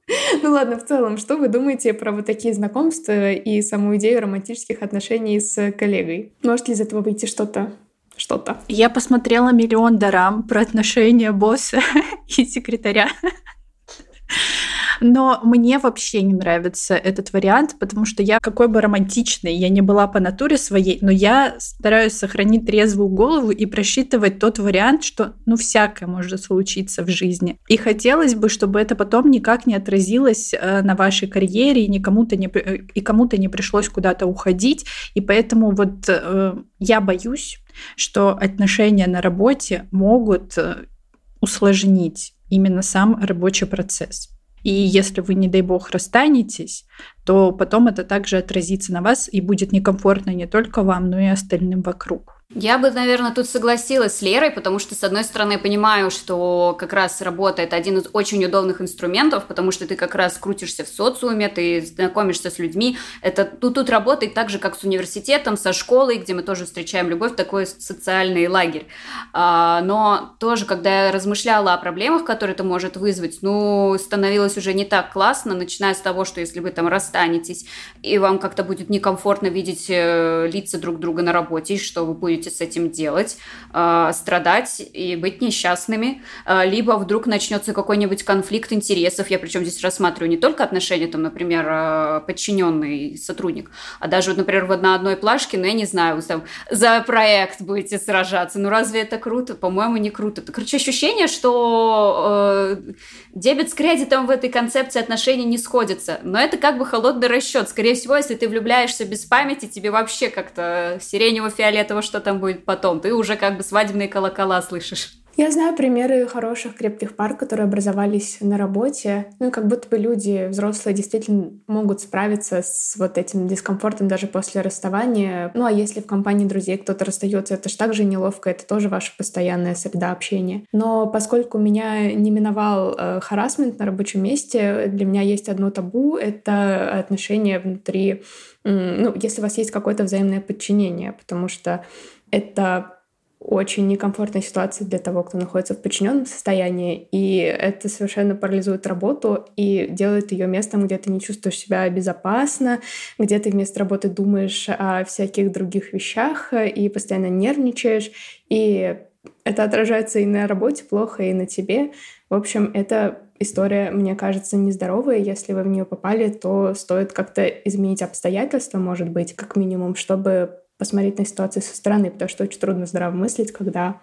ну ладно, в целом, что вы думаете про вот такие знакомства и саму идею романтических отношений с коллегой? Может ли из этого выйти что-то что-то. Я посмотрела миллион дарам про отношения босса и секретаря. Но мне вообще не нравится этот вариант, потому что я, какой бы романтичной я не была по натуре своей, но я стараюсь сохранить трезвую голову и просчитывать тот вариант, что, ну, всякое может случиться в жизни. И хотелось бы, чтобы это потом никак не отразилось э, на вашей карьере, и никому-то не, э, и кому-то не пришлось куда-то уходить. И поэтому вот э, я боюсь, что отношения на работе могут э, усложнить именно сам рабочий процесс. И если вы, не дай бог, расстанетесь, то потом это также отразится на вас и будет некомфортно не только вам, но и остальным вокруг. Я бы, наверное, тут согласилась с Лерой, потому что, с одной стороны, я понимаю, что как раз работа – это один из очень удобных инструментов, потому что ты как раз крутишься в социуме, ты знакомишься с людьми. Это тут, тут работает так же, как с университетом, со школой, где мы тоже встречаем любовь, такой социальный лагерь. А, но тоже, когда я размышляла о проблемах, которые это может вызвать, ну, становилось уже не так классно, начиная с того, что если вы там расстанетесь, и вам как-то будет некомфортно видеть э, лица друг друга на работе, и что вы будете будете с этим делать, э, страдать и быть несчастными, э, либо вдруг начнется какой-нибудь конфликт интересов. Я причем здесь рассматриваю не только отношения, там, например, э, подчиненный сотрудник, а даже, вот, например, вот на одной плашке, ну, я не знаю, там, за проект будете сражаться. Ну, разве это круто? По-моему, не круто. Короче, ощущение, что э, дебет с кредитом в этой концепции отношений не сходится. Но это как бы холодный расчет. Скорее всего, если ты влюбляешься без памяти, тебе вообще как-то сиренево-фиолетово что там будет потом. Ты уже как бы свадебные колокола слышишь. Я знаю примеры хороших крепких пар, которые образовались на работе. Ну, как будто бы люди взрослые действительно могут справиться с вот этим дискомфортом даже после расставания. Ну, а если в компании друзей кто-то расстается, это же также неловко, это тоже ваша постоянная среда общения. Но поскольку меня не миновал э, на рабочем месте, для меня есть одно табу — это отношения внутри ну, если у вас есть какое-то взаимное подчинение, потому что это очень некомфортная ситуация для того, кто находится в подчиненном состоянии, и это совершенно парализует работу и делает ее местом, где ты не чувствуешь себя безопасно, где ты вместо работы думаешь о всяких других вещах и постоянно нервничаешь, и это отражается и на работе плохо, и на тебе. В общем, это история, мне кажется, нездоровая. Если вы в нее попали, то стоит как-то изменить обстоятельства, может быть, как минимум, чтобы посмотреть на ситуацию со стороны, потому что очень трудно здраво мыслить, когда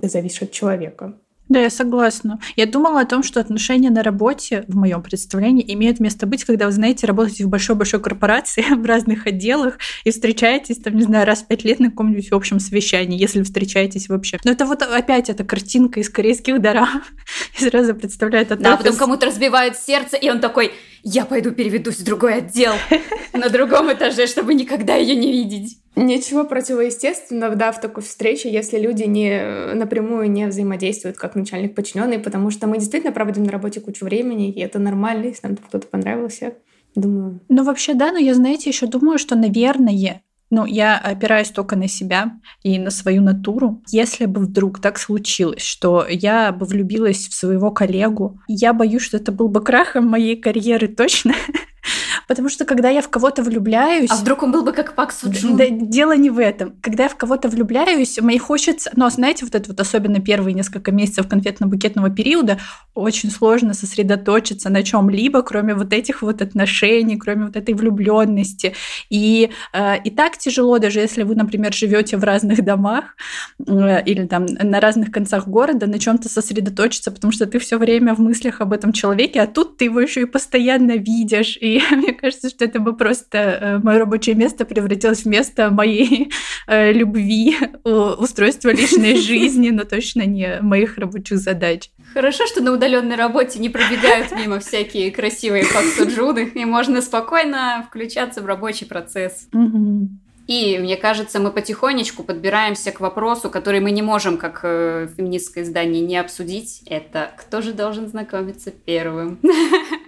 ты зависишь от человека. Да, я согласна. Я думала о том, что отношения на работе, в моем представлении, имеют место быть, когда вы, знаете, работаете в большой-большой корпорации, в разных отделах и встречаетесь, там, не знаю, раз в пять лет на каком-нибудь общем совещании, если встречаетесь вообще. Но это вот опять эта картинка из корейских дорам. И сразу представляет это. Да, потом кому-то разбивают сердце, и он такой, я пойду переведусь в другой отдел на другом этаже, чтобы никогда ее не видеть. Ничего противоестественного, да, в такой встрече, если люди не напрямую не взаимодействуют как начальник подчиненный, потому что мы действительно проводим на работе кучу времени, и это нормально, если нам кто-то понравился. Думаю. Ну, вообще, да, но я, знаете, еще думаю, что, наверное, ну, я опираюсь только на себя и на свою натуру. Если бы вдруг так случилось, что я бы влюбилась в своего коллегу, я боюсь, что это был бы крахом моей карьеры точно. Потому что когда я в кого-то влюбляюсь... А вдруг он был бы как Пак Суджун? Да, дело не в этом. Когда я в кого-то влюбляюсь, мне хочется... Но знаете, вот это вот особенно первые несколько месяцев конфетно-букетного периода очень сложно сосредоточиться на чем либо кроме вот этих вот отношений, кроме вот этой влюбленности. И, э, и так тяжело, даже если вы, например, живете в разных домах э, или там на разных концах города, на чем-то сосредоточиться, потому что ты все время в мыслях об этом человеке, а тут ты его еще и постоянно видишь. И мне кажется, что это бы просто э, мое рабочее место превратилось в место моей э, любви, устройства личной жизни, но точно не моих рабочих задач. Хорошо, что на удаленной работе не пробегают мимо всякие красивые факсуджуны, и можно спокойно включаться в рабочий процесс. И мне кажется, мы потихонечку подбираемся к вопросу, который мы не можем, как э, феминистское издание, не обсудить. Это кто же должен знакомиться первым?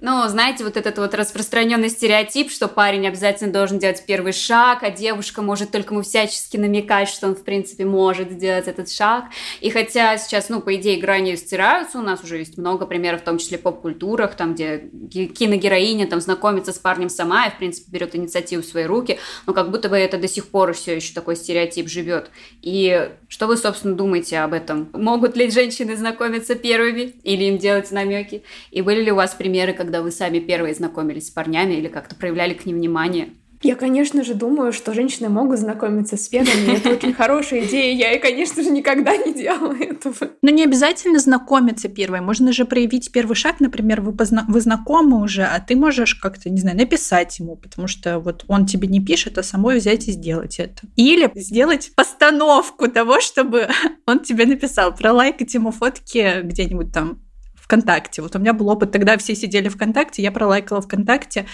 Ну, знаете, вот этот вот распространенный стереотип, что парень обязательно должен делать первый шаг, а девушка может только ему всячески намекать, что он, в принципе, может сделать этот шаг. И хотя сейчас, ну, по идее, грани стираются, у нас уже есть много примеров, в том числе поп-культурах, там, где киногероиня там знакомится с парнем сама и, в принципе, берет инициативу в свои руки, но как будто бы это до сих пор все еще такой стереотип живет. И что вы, собственно, думаете об этом? Могут ли женщины знакомиться первыми или им делать намеки? И были ли у вас примеры, когда когда вы сами первые знакомились с парнями или как-то проявляли к ним внимание? Я, конечно же, думаю, что женщины могут знакомиться с веганами. Это очень хорошая идея. Я, и, конечно же, никогда не делала этого. Но не обязательно знакомиться первой. Можно же проявить первый шаг. Например, вы, позна... вы знакомы уже, а ты можешь как-то, не знаю, написать ему, потому что вот он тебе не пишет, а самой взять и сделать это. Или сделать постановку того, чтобы он тебе написал. Пролайкать ему фотки где-нибудь там ВКонтакте. Вот у меня был опыт, тогда все сидели ВКонтакте, я пролайкала ВКонтакте,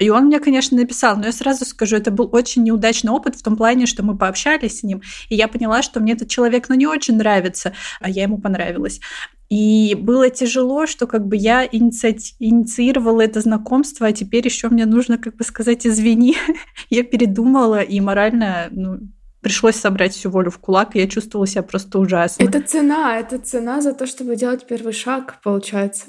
и он мне, конечно, написал, но я сразу скажу, это был очень неудачный опыт в том плане, что мы пообщались с ним, и я поняла, что мне этот человек, ну, не очень нравится, а я ему понравилась. И было тяжело, что как бы я иници... инициировала это знакомство, а теперь еще мне нужно, как бы сказать, извини. я передумала и морально ну, пришлось собрать всю волю в кулак, и я чувствовала себя просто ужасно. Это цена, это цена за то, чтобы делать первый шаг, получается.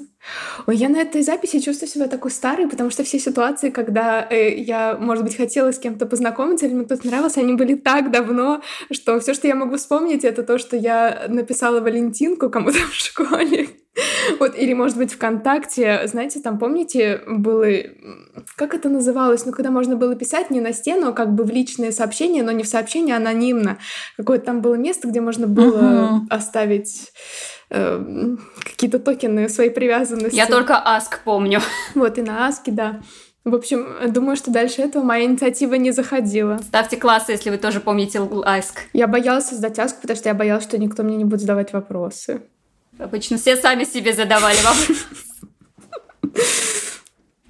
Ой, я на этой записи чувствую себя такой старой, потому что все ситуации, когда э, я, может быть, хотела с кем-то познакомиться или мне кто-то нравился, они были так давно, что все, что я могу вспомнить, это то, что я написала Валентинку кому-то в школе. Вот, или, может быть, ВКонтакте, знаете, там, помните, было... Как это называлось? Ну, когда можно было писать не на стену, а как бы в личные сообщения, но не в сообщения, а анонимно. Какое-то там было место, где можно было uh-huh. оставить э, какие-то токены своей привязанности. Я только Ask помню. Вот, и на Ask, да. В общем, думаю, что дальше этого моя инициатива не заходила. Ставьте классы, если вы тоже помните Ask. Я боялась создать Ask, потому что я боялась, что никто мне не будет задавать вопросы. Обычно все сами себе задавали вопросы.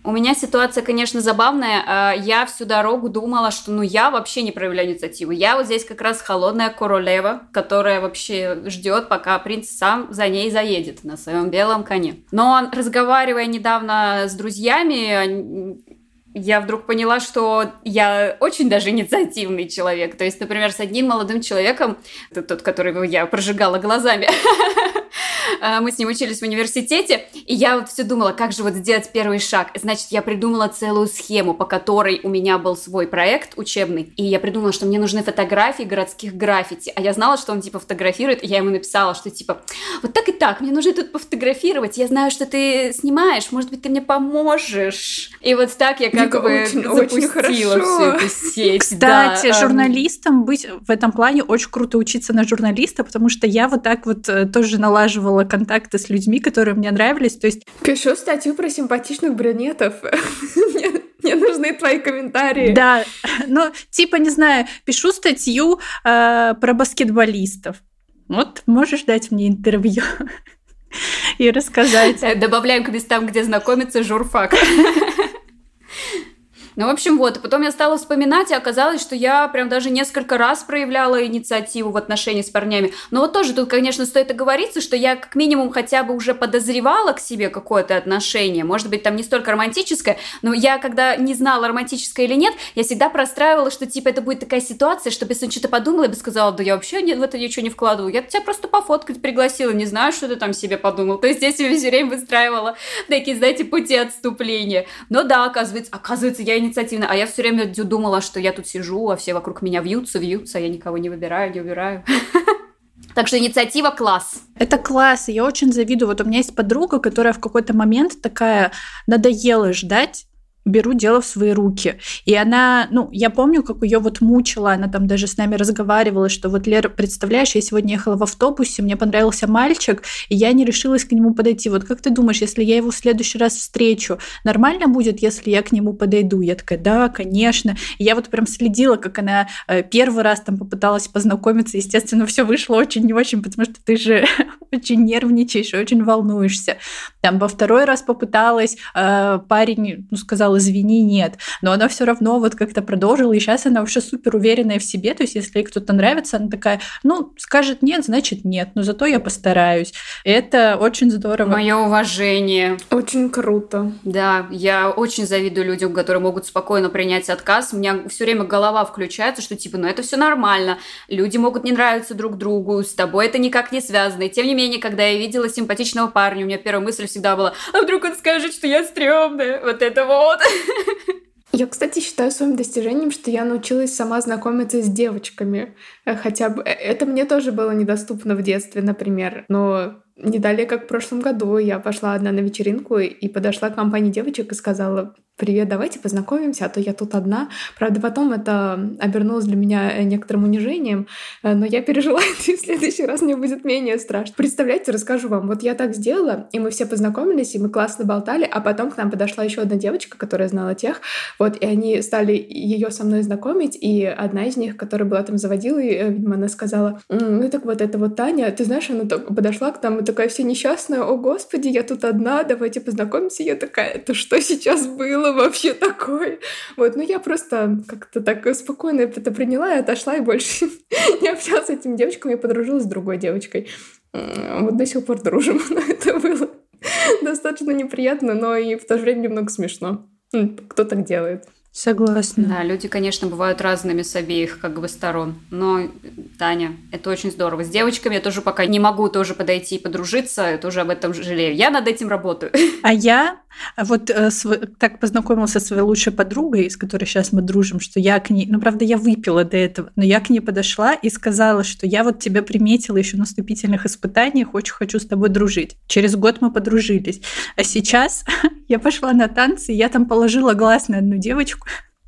У меня ситуация, конечно, забавная. А, я всю дорогу думала, что ну я вообще не проявляю инициативу. Я вот здесь как раз холодная королева, которая вообще ждет, пока принц сам за ней заедет на своем белом коне. Но разговаривая недавно с друзьями, я вдруг поняла, что я очень даже инициативный человек. То есть, например, с одним молодым человеком, тот, которого я прожигала глазами, мы с ним учились в университете, и я вот все думала, как же вот сделать первый шаг. Значит, я придумала целую схему, по которой у меня был свой проект учебный, и я придумала, что мне нужны фотографии городских граффити, а я знала, что он типа фотографирует, и я ему написала, что типа, вот так и так, мне нужно тут пофотографировать, я знаю, что ты снимаешь, может быть, ты мне поможешь. И вот так я как бы очень, запустила очень всю эту сеть. Кстати, да. журналистам быть в этом плане очень круто учиться на журналиста, потому что я вот так вот э, тоже налаживала налаживала контакты с людьми, которые мне нравились. То есть... Пишу статью про симпатичных брюнетов. Мне нужны твои комментарии. Да, ну, типа, не знаю, пишу статью э, про баскетболистов. Вот можешь дать мне интервью и рассказать. Добавляем к местам, где знакомиться, журфак. Ну, в общем, вот. И потом я стала вспоминать, и оказалось, что я прям даже несколько раз проявляла инициативу в отношении с парнями. Но вот тоже тут, конечно, стоит оговориться, что я как минимум хотя бы уже подозревала к себе какое-то отношение. Может быть, там не столько романтическое, но я, когда не знала, романтическое или нет, я всегда простраивала, что, типа, это будет такая ситуация, что если он что-то подумал, я бы сказала, да я вообще в это ничего не вкладываю. Я тебя просто пофоткать пригласила, не знаю, что ты там себе подумал. То есть я все время выстраивала такие, знаете, пути отступления. Но да, оказывается, оказывается, я инициативная. А я все время думала, что я тут сижу, а все вокруг меня вьются, вьются, а я никого не выбираю, не убираю. Так что инициатива класс. Это класс. Я очень завидую. Вот у меня есть подруга, которая в какой-то момент такая надоела ждать беру дело в свои руки. И она, ну, я помню, как ее вот мучила, она там даже с нами разговаривала, что вот, Лера, представляешь, я сегодня ехала в автобусе, мне понравился мальчик, и я не решилась к нему подойти. Вот как ты думаешь, если я его в следующий раз встречу, нормально будет, если я к нему подойду? Я такая, да, конечно. И я вот прям следила, как она э, первый раз там попыталась познакомиться. Естественно, все вышло очень не очень, потому что ты же очень нервничаешь и очень волнуешься. Там во второй раз попыталась, э, парень ну, сказал, извини, нет. Но она все равно вот как-то продолжила, и сейчас она вообще супер уверенная в себе. То есть, если ей кто-то нравится, она такая, ну, скажет нет, значит нет, но зато я постараюсь. Это очень здорово. Мое уважение. Очень круто. Да, я очень завидую людям, которые могут спокойно принять отказ. У меня все время голова включается, что типа, ну это все нормально. Люди могут не нравиться друг другу, с тобой это никак не связано. И тем не менее, когда я видела симпатичного парня, у меня первая мысль всегда была, а вдруг он скажет, что я стрёмная? Вот это вот. Я, кстати, считаю своим достижением, что я научилась сама знакомиться с девочками. Э, хотя бы э, это мне тоже было недоступно в детстве, например. Но не далее, как в прошлом году, я пошла одна на вечеринку и подошла к компании девочек и сказала, привет, давайте познакомимся, а то я тут одна. Правда, потом это обернулось для меня э, некоторым унижением, э, но я пережила это, и в следующий раз мне будет менее страшно. Представляете, расскажу вам. Вот я так сделала, и мы все познакомились, и мы классно болтали, а потом к нам подошла еще одна девочка, которая знала тех, вот, и они стали ее со мной знакомить, и одна из них, которая была там заводила, и, э, видимо, она сказала, ну так вот, это вот Таня, ты знаешь, она подошла к нам такая вся несчастная, о господи, я тут одна, давайте познакомимся. Я такая, это что сейчас было? вообще такое? Вот, ну я просто как-то так спокойно это приняла и отошла, и больше не общалась с этим девочкой, я подружилась с другой девочкой. Вот до сих пор дружим, но это было достаточно неприятно, но и в то же время немного смешно. Кто так делает? Согласна. Да, люди, конечно, бывают разными с обеих как бы сторон. Но, Таня, это очень здорово. С девочками я тоже пока не могу тоже подойти и подружиться, я тоже об этом жалею. Я над этим работаю. А я вот э, так познакомилась со своей лучшей подругой, с которой сейчас мы дружим, что я к ней, ну, правда, я выпила до этого, но я к ней подошла и сказала, что я вот тебя приметила еще на вступительных испытаниях, очень хочу с тобой дружить. Через год мы подружились. А сейчас я пошла на танцы, и я там положила глаз на одну девочку,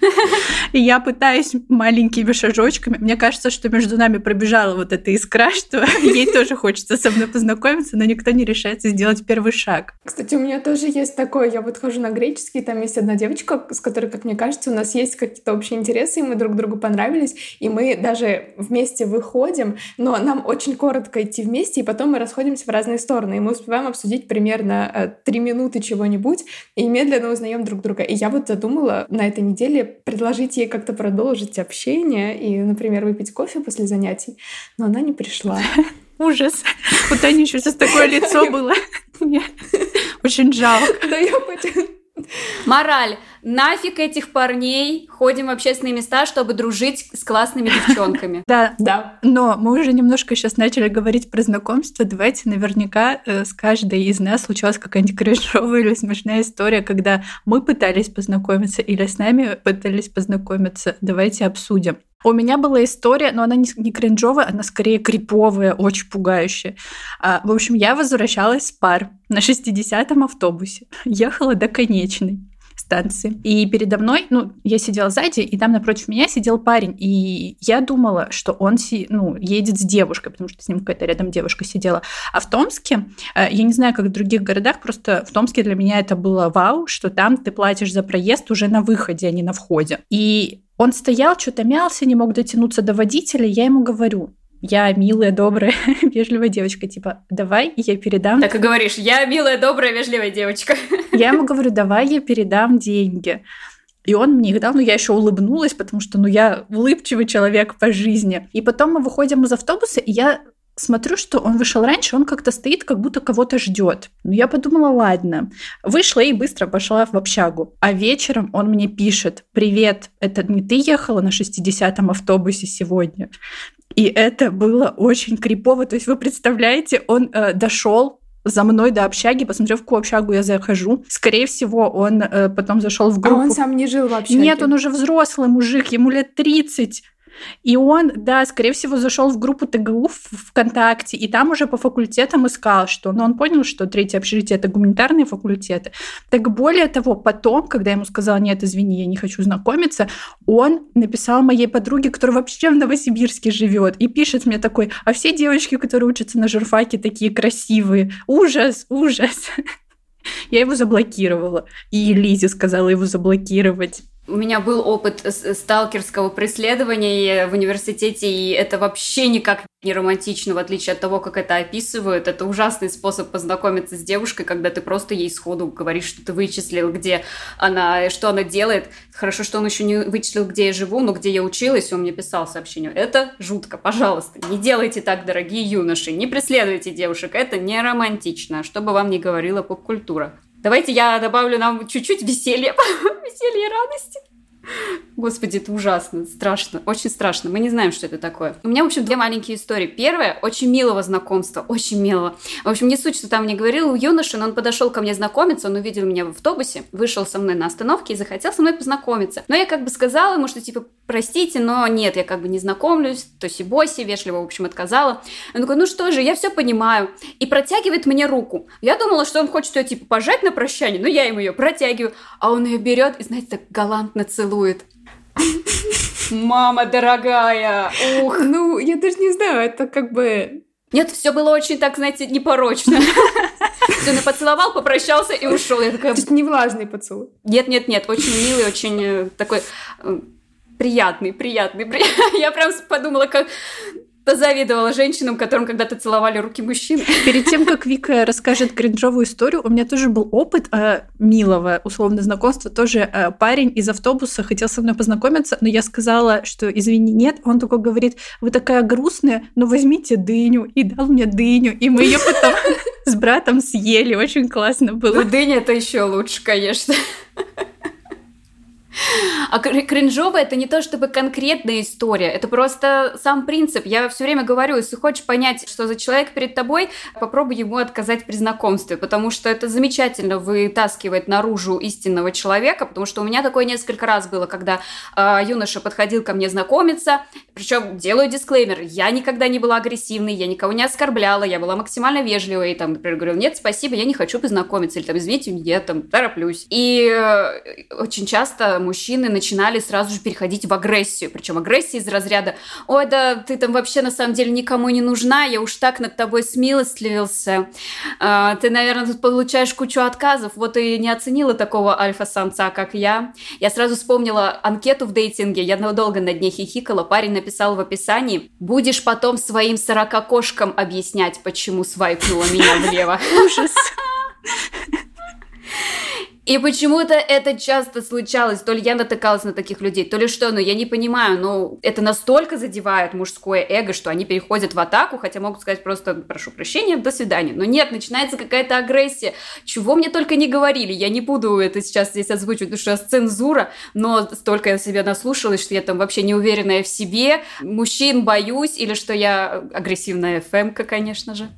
Я пытаюсь маленькими шажочками. Мне кажется, что между нами пробежала вот эта искра, что ей тоже хочется со мной познакомиться, но никто не решается сделать первый шаг. Кстати, у меня тоже есть такое. Я вот хожу на греческий, там есть одна девочка, с которой, как мне кажется, у нас есть какие-то общие интересы, и мы друг другу понравились, и мы даже вместе выходим, но нам очень коротко идти вместе, и потом мы расходимся в разные стороны, и мы успеваем обсудить примерно э, три минуты чего-нибудь, и медленно узнаем друг друга. И я вот задумала на этой неделе предложить ей как-то продолжить общение и, например, выпить кофе после занятий, но она не пришла. Ужас. У Тани еще сейчас такое лицо было. Очень жалко. Да я Мораль. Нафиг этих парней. Ходим в общественные места, чтобы дружить с классными девчонками. Да, да. Но мы уже немножко сейчас начали говорить про знакомство. Давайте наверняка э, с каждой из нас случалась какая-нибудь крышовая или смешная история, когда мы пытались познакомиться или с нами пытались познакомиться. Давайте обсудим. У меня была история, но она не, не кринжовая, она скорее криповая, очень пугающая. А, в общем, я возвращалась с пар на 60-м автобусе. Ехала до конечной станции. И передо мной, ну, я сидела сзади, и там напротив меня сидел парень. И я думала, что он си, ну, едет с девушкой, потому что с ним какая-то рядом девушка сидела. А в Томске, э, я не знаю, как в других городах, просто в Томске для меня это было вау, что там ты платишь за проезд уже на выходе, а не на входе. И он стоял, что-то мялся, не мог дотянуться до водителя. Я ему говорю, я милая, добрая, вежливая девочка, типа, давай я передам... Так и говоришь, я милая, добрая, вежливая девочка. Я ему говорю, давай я передам деньги. И он мне их дал, но я еще улыбнулась, потому что, ну, я улыбчивый человек по жизни. И потом мы выходим из автобуса, и я смотрю, что он вышел раньше, он как-то стоит, как будто кого-то ждет. Ну, я подумала, ладно. Вышла и быстро пошла в общагу. А вечером он мне пишет, привет, это не ты ехала на 60-м автобусе сегодня? И это было очень крипово. То есть вы представляете, он э, дошел за мной до общаги, посмотрев, в какую общагу я захожу. Скорее всего, он э, потом зашел в группу. А он сам не жил в общаге? Нет, он уже взрослый мужик, ему лет 30. И он, да, скорее всего, зашел в группу ТГУ в ВКонтакте, и там уже по факультетам искал, что, но он понял, что третье общежитие — это гуманитарные факультеты. Так более того, потом, когда я ему сказала, нет, извини, я не хочу знакомиться, он написал моей подруге, которая вообще в Новосибирске живет, и пишет мне такой, а все девочки, которые учатся на журфаке, такие красивые. Ужас, ужас. Я его заблокировала. И Лизе сказала его заблокировать. У меня был опыт сталкерского преследования в университете, и это вообще никак не романтично, в отличие от того, как это описывают. Это ужасный способ познакомиться с девушкой, когда ты просто ей сходу говоришь, что ты вычислил, где она, что она делает. Хорошо, что он еще не вычислил, где я живу, но где я училась, он мне писал сообщение. Это жутко, пожалуйста, не делайте так, дорогие юноши, не преследуйте девушек, это не романтично, что бы вам ни говорила поп-культура. Давайте я добавлю нам чуть-чуть веселья, веселья и радости. Господи, это ужасно, страшно, очень страшно. Мы не знаем, что это такое. У меня, в общем, две маленькие истории. Первая, очень милого знакомства, очень милого. В общем, не суть, что там мне говорил юноша, но он подошел ко мне знакомиться, он увидел меня в автобусе, вышел со мной на остановке и захотел со мной познакомиться. Но я как бы сказала ему, что типа, простите, но нет, я как бы не знакомлюсь, тоси-боси, вежливо, в общем, отказала. Он такой, ну что же, я все понимаю. И протягивает мне руку. Я думала, что он хочет ее типа пожать на прощание, но я ему ее протягиваю, а он ее берет и, знаете, так галантно целует. Мама дорогая! Ух! Ну, я даже не знаю, это как бы... Нет, все было очень так, знаете, непорочно. Все, он поцеловал, попрощался и ушел. Я такая... Это не влажный поцелуй. Нет, нет, нет, очень милый, очень э, такой э, приятный, приятный, приятный. Я прям подумала, как позавидовала женщинам, которым когда-то целовали руки мужчин. Перед тем, как Вика расскажет кринжовую историю, у меня тоже был опыт э, милого, условно, знакомства. Тоже э, парень из автобуса хотел со мной познакомиться, но я сказала, что извини, нет. Он такой говорит, вы такая грустная, но возьмите дыню. И дал мне дыню, и мы ее потом с братом съели. Очень классно было. Ну, дыня это еще лучше, конечно. А кринжовая это не то чтобы конкретная история, это просто сам принцип. Я все время говорю, если хочешь понять, что за человек перед тобой, попробуй ему отказать при знакомстве, потому что это замечательно вытаскивает наружу истинного человека, потому что у меня такое несколько раз было, когда э, юноша подходил ко мне знакомиться, причем делаю дисклеймер, я никогда не была агрессивной, я никого не оскорбляла, я была максимально вежливой, и там, например, говорю, нет, спасибо, я не хочу познакомиться, или там, извините, я там тороплюсь. И э, очень часто мужчины начинали сразу же переходить в агрессию. Причем агрессия из разряда «Ой, да ты там вообще на самом деле никому не нужна, я уж так над тобой смилостливился. А, ты, наверное, тут получаешь кучу отказов, вот и не оценила такого альфа-самца, как я». Я сразу вспомнила анкету в дейтинге, я долго над ней хихикала. Парень написал в описании «Будешь потом своим сорока кошкам объяснять, почему свайпнула меня влево». Ужас. И почему-то это часто случалось. То ли я натыкалась на таких людей, то ли что, но я не понимаю. Но это настолько задевает мужское эго, что они переходят в атаку, хотя могут сказать просто «прошу прощения, до свидания». Но нет, начинается какая-то агрессия. Чего мне только не говорили. Я не буду это сейчас здесь озвучивать, потому что цензура, но столько я себя наслушалась, что я там вообще не уверенная в себе, мужчин боюсь, или что я агрессивная ФМК, конечно же.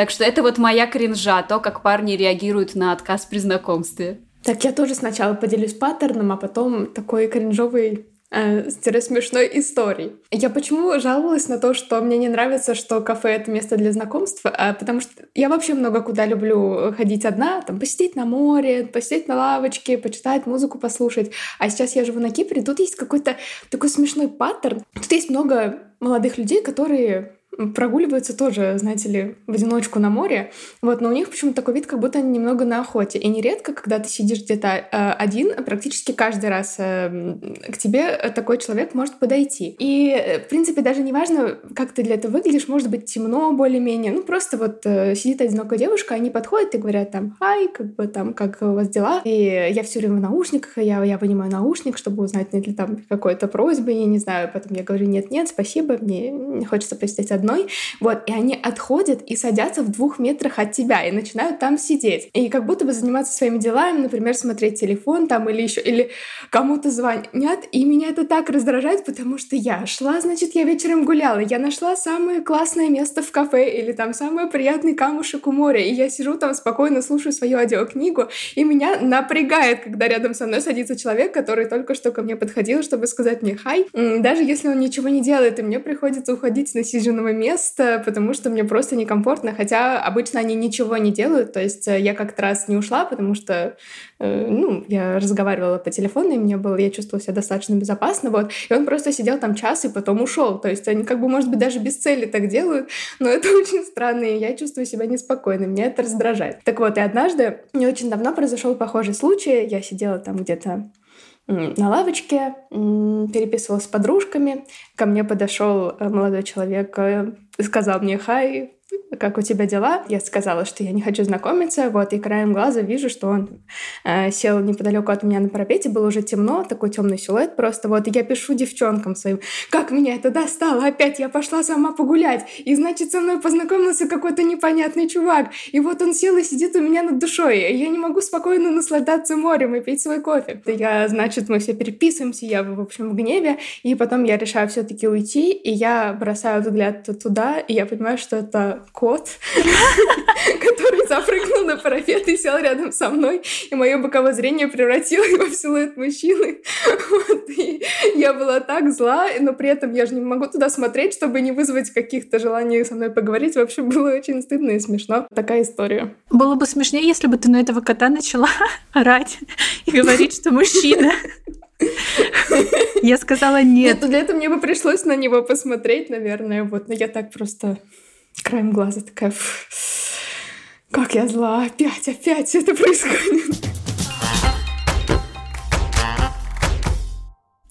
Так что это вот моя кринжа, то, как парни реагируют на отказ при знакомстве. Так я тоже сначала поделюсь паттерном, а потом такой кринжовый э, смешной историей. Я почему жаловалась на то, что мне не нравится, что кафе — это место для знакомства? А, потому что я вообще много куда люблю ходить одна, там, посидеть на море, посидеть на лавочке, почитать, музыку послушать. А сейчас я живу на Кипре, тут есть какой-то такой смешной паттерн. Тут есть много молодых людей, которые прогуливаются тоже, знаете ли, в одиночку на море. Вот, но у них почему-то такой вид, как будто они немного на охоте. И нередко, когда ты сидишь где-то э, один, практически каждый раз э, к тебе такой человек может подойти. И, э, в принципе, даже не важно, как ты для этого выглядишь, может быть, темно более-менее. Ну, просто вот э, сидит одинокая девушка, они подходят и говорят там, хай, как бы там, как у вас дела? И я все время в наушниках, я, я вынимаю наушник, чтобы узнать, нет ли там какой-то просьбы, я не знаю. Потом я говорю, нет-нет, спасибо, мне не хочется посидеть одной. Вот, и они отходят и садятся в двух метрах от тебя и начинают там сидеть. И как будто бы заниматься своими делами, например, смотреть телефон там или еще, или кому-то звонят. И меня это так раздражает, потому что я шла, значит, я вечером гуляла, я нашла самое классное место в кафе или там самый приятный камушек у моря, и я сижу там спокойно, слушаю свою аудиокнигу, и меня напрягает, когда рядом со мной садится человек, который только что ко мне подходил, чтобы сказать мне «хай», даже если он ничего не делает, и мне приходится уходить с насиженного места, потому что мне просто некомфортно, хотя обычно они ничего не делают, то есть э, я как-то раз не ушла, потому что Э, ну, я разговаривала по телефону, и мне было, я чувствовала себя достаточно безопасно, вот, и он просто сидел там час и потом ушел, то есть они как бы, может быть, даже без цели так делают, но это очень странно, и я чувствую себя неспокойно, меня это раздражает. Так вот, и однажды, не очень давно произошел похожий случай, я сидела там где-то на лавочке, переписывалась с подружками. Ко мне подошел э, молодой человек, э, сказал мне «Хай, как у тебя дела? Я сказала, что я не хочу знакомиться, вот, и краем глаза вижу, что он э, сел неподалеку от меня на парапете, было уже темно, такой темный силуэт просто, вот, и я пишу девчонкам своим, как меня это достало, опять я пошла сама погулять, и, значит, со мной познакомился какой-то непонятный чувак, и вот он сел и сидит у меня над душой, и я не могу спокойно наслаждаться морем и пить свой кофе. Я, значит, мы все переписываемся, я, в общем, в гневе, и потом я решаю все-таки уйти, и я бросаю взгляд туда, и я понимаю, что это кот, который запрыгнул на парапет и сел рядом со мной, и мое боковое зрение превратило его в силуэт мужчины. Вот, и я была так зла, но при этом я же не могу туда смотреть, чтобы не вызвать каких-то желаний со мной поговорить. В общем, было очень стыдно и смешно. Такая история. Было бы смешнее, если бы ты на этого кота начала орать и говорить, что мужчина. Я сказала нет. Нет, для этого мне бы пришлось на него посмотреть, наверное. Вот, но я так просто краем глаза такая, как я зла, опять, опять это происходит.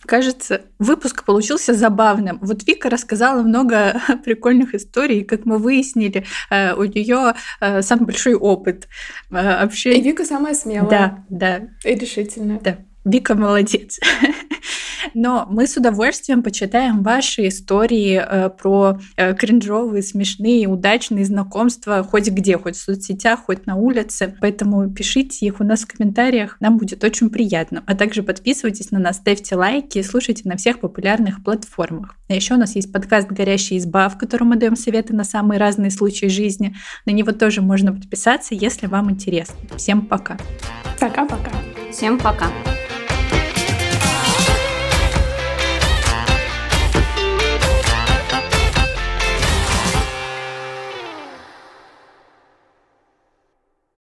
Кажется, выпуск получился забавным. Вот Вика рассказала много прикольных историй, как мы выяснили, э, у нее э, самый большой опыт э, общения. И Вика самая смелая. Да, да. И решительная. Да. Вика молодец. Но мы с удовольствием почитаем ваши истории э, про э, кринжовые, смешные, удачные знакомства хоть где, хоть в соцсетях, хоть на улице. Поэтому пишите их у нас в комментариях, нам будет очень приятно. А также подписывайтесь на нас, ставьте лайки, слушайте на всех популярных платформах. А еще у нас есть подкаст «Горящая изба», в котором мы даем советы на самые разные случаи жизни. На него тоже можно подписаться, если вам интересно. Всем пока. Пока-пока. Всем пока.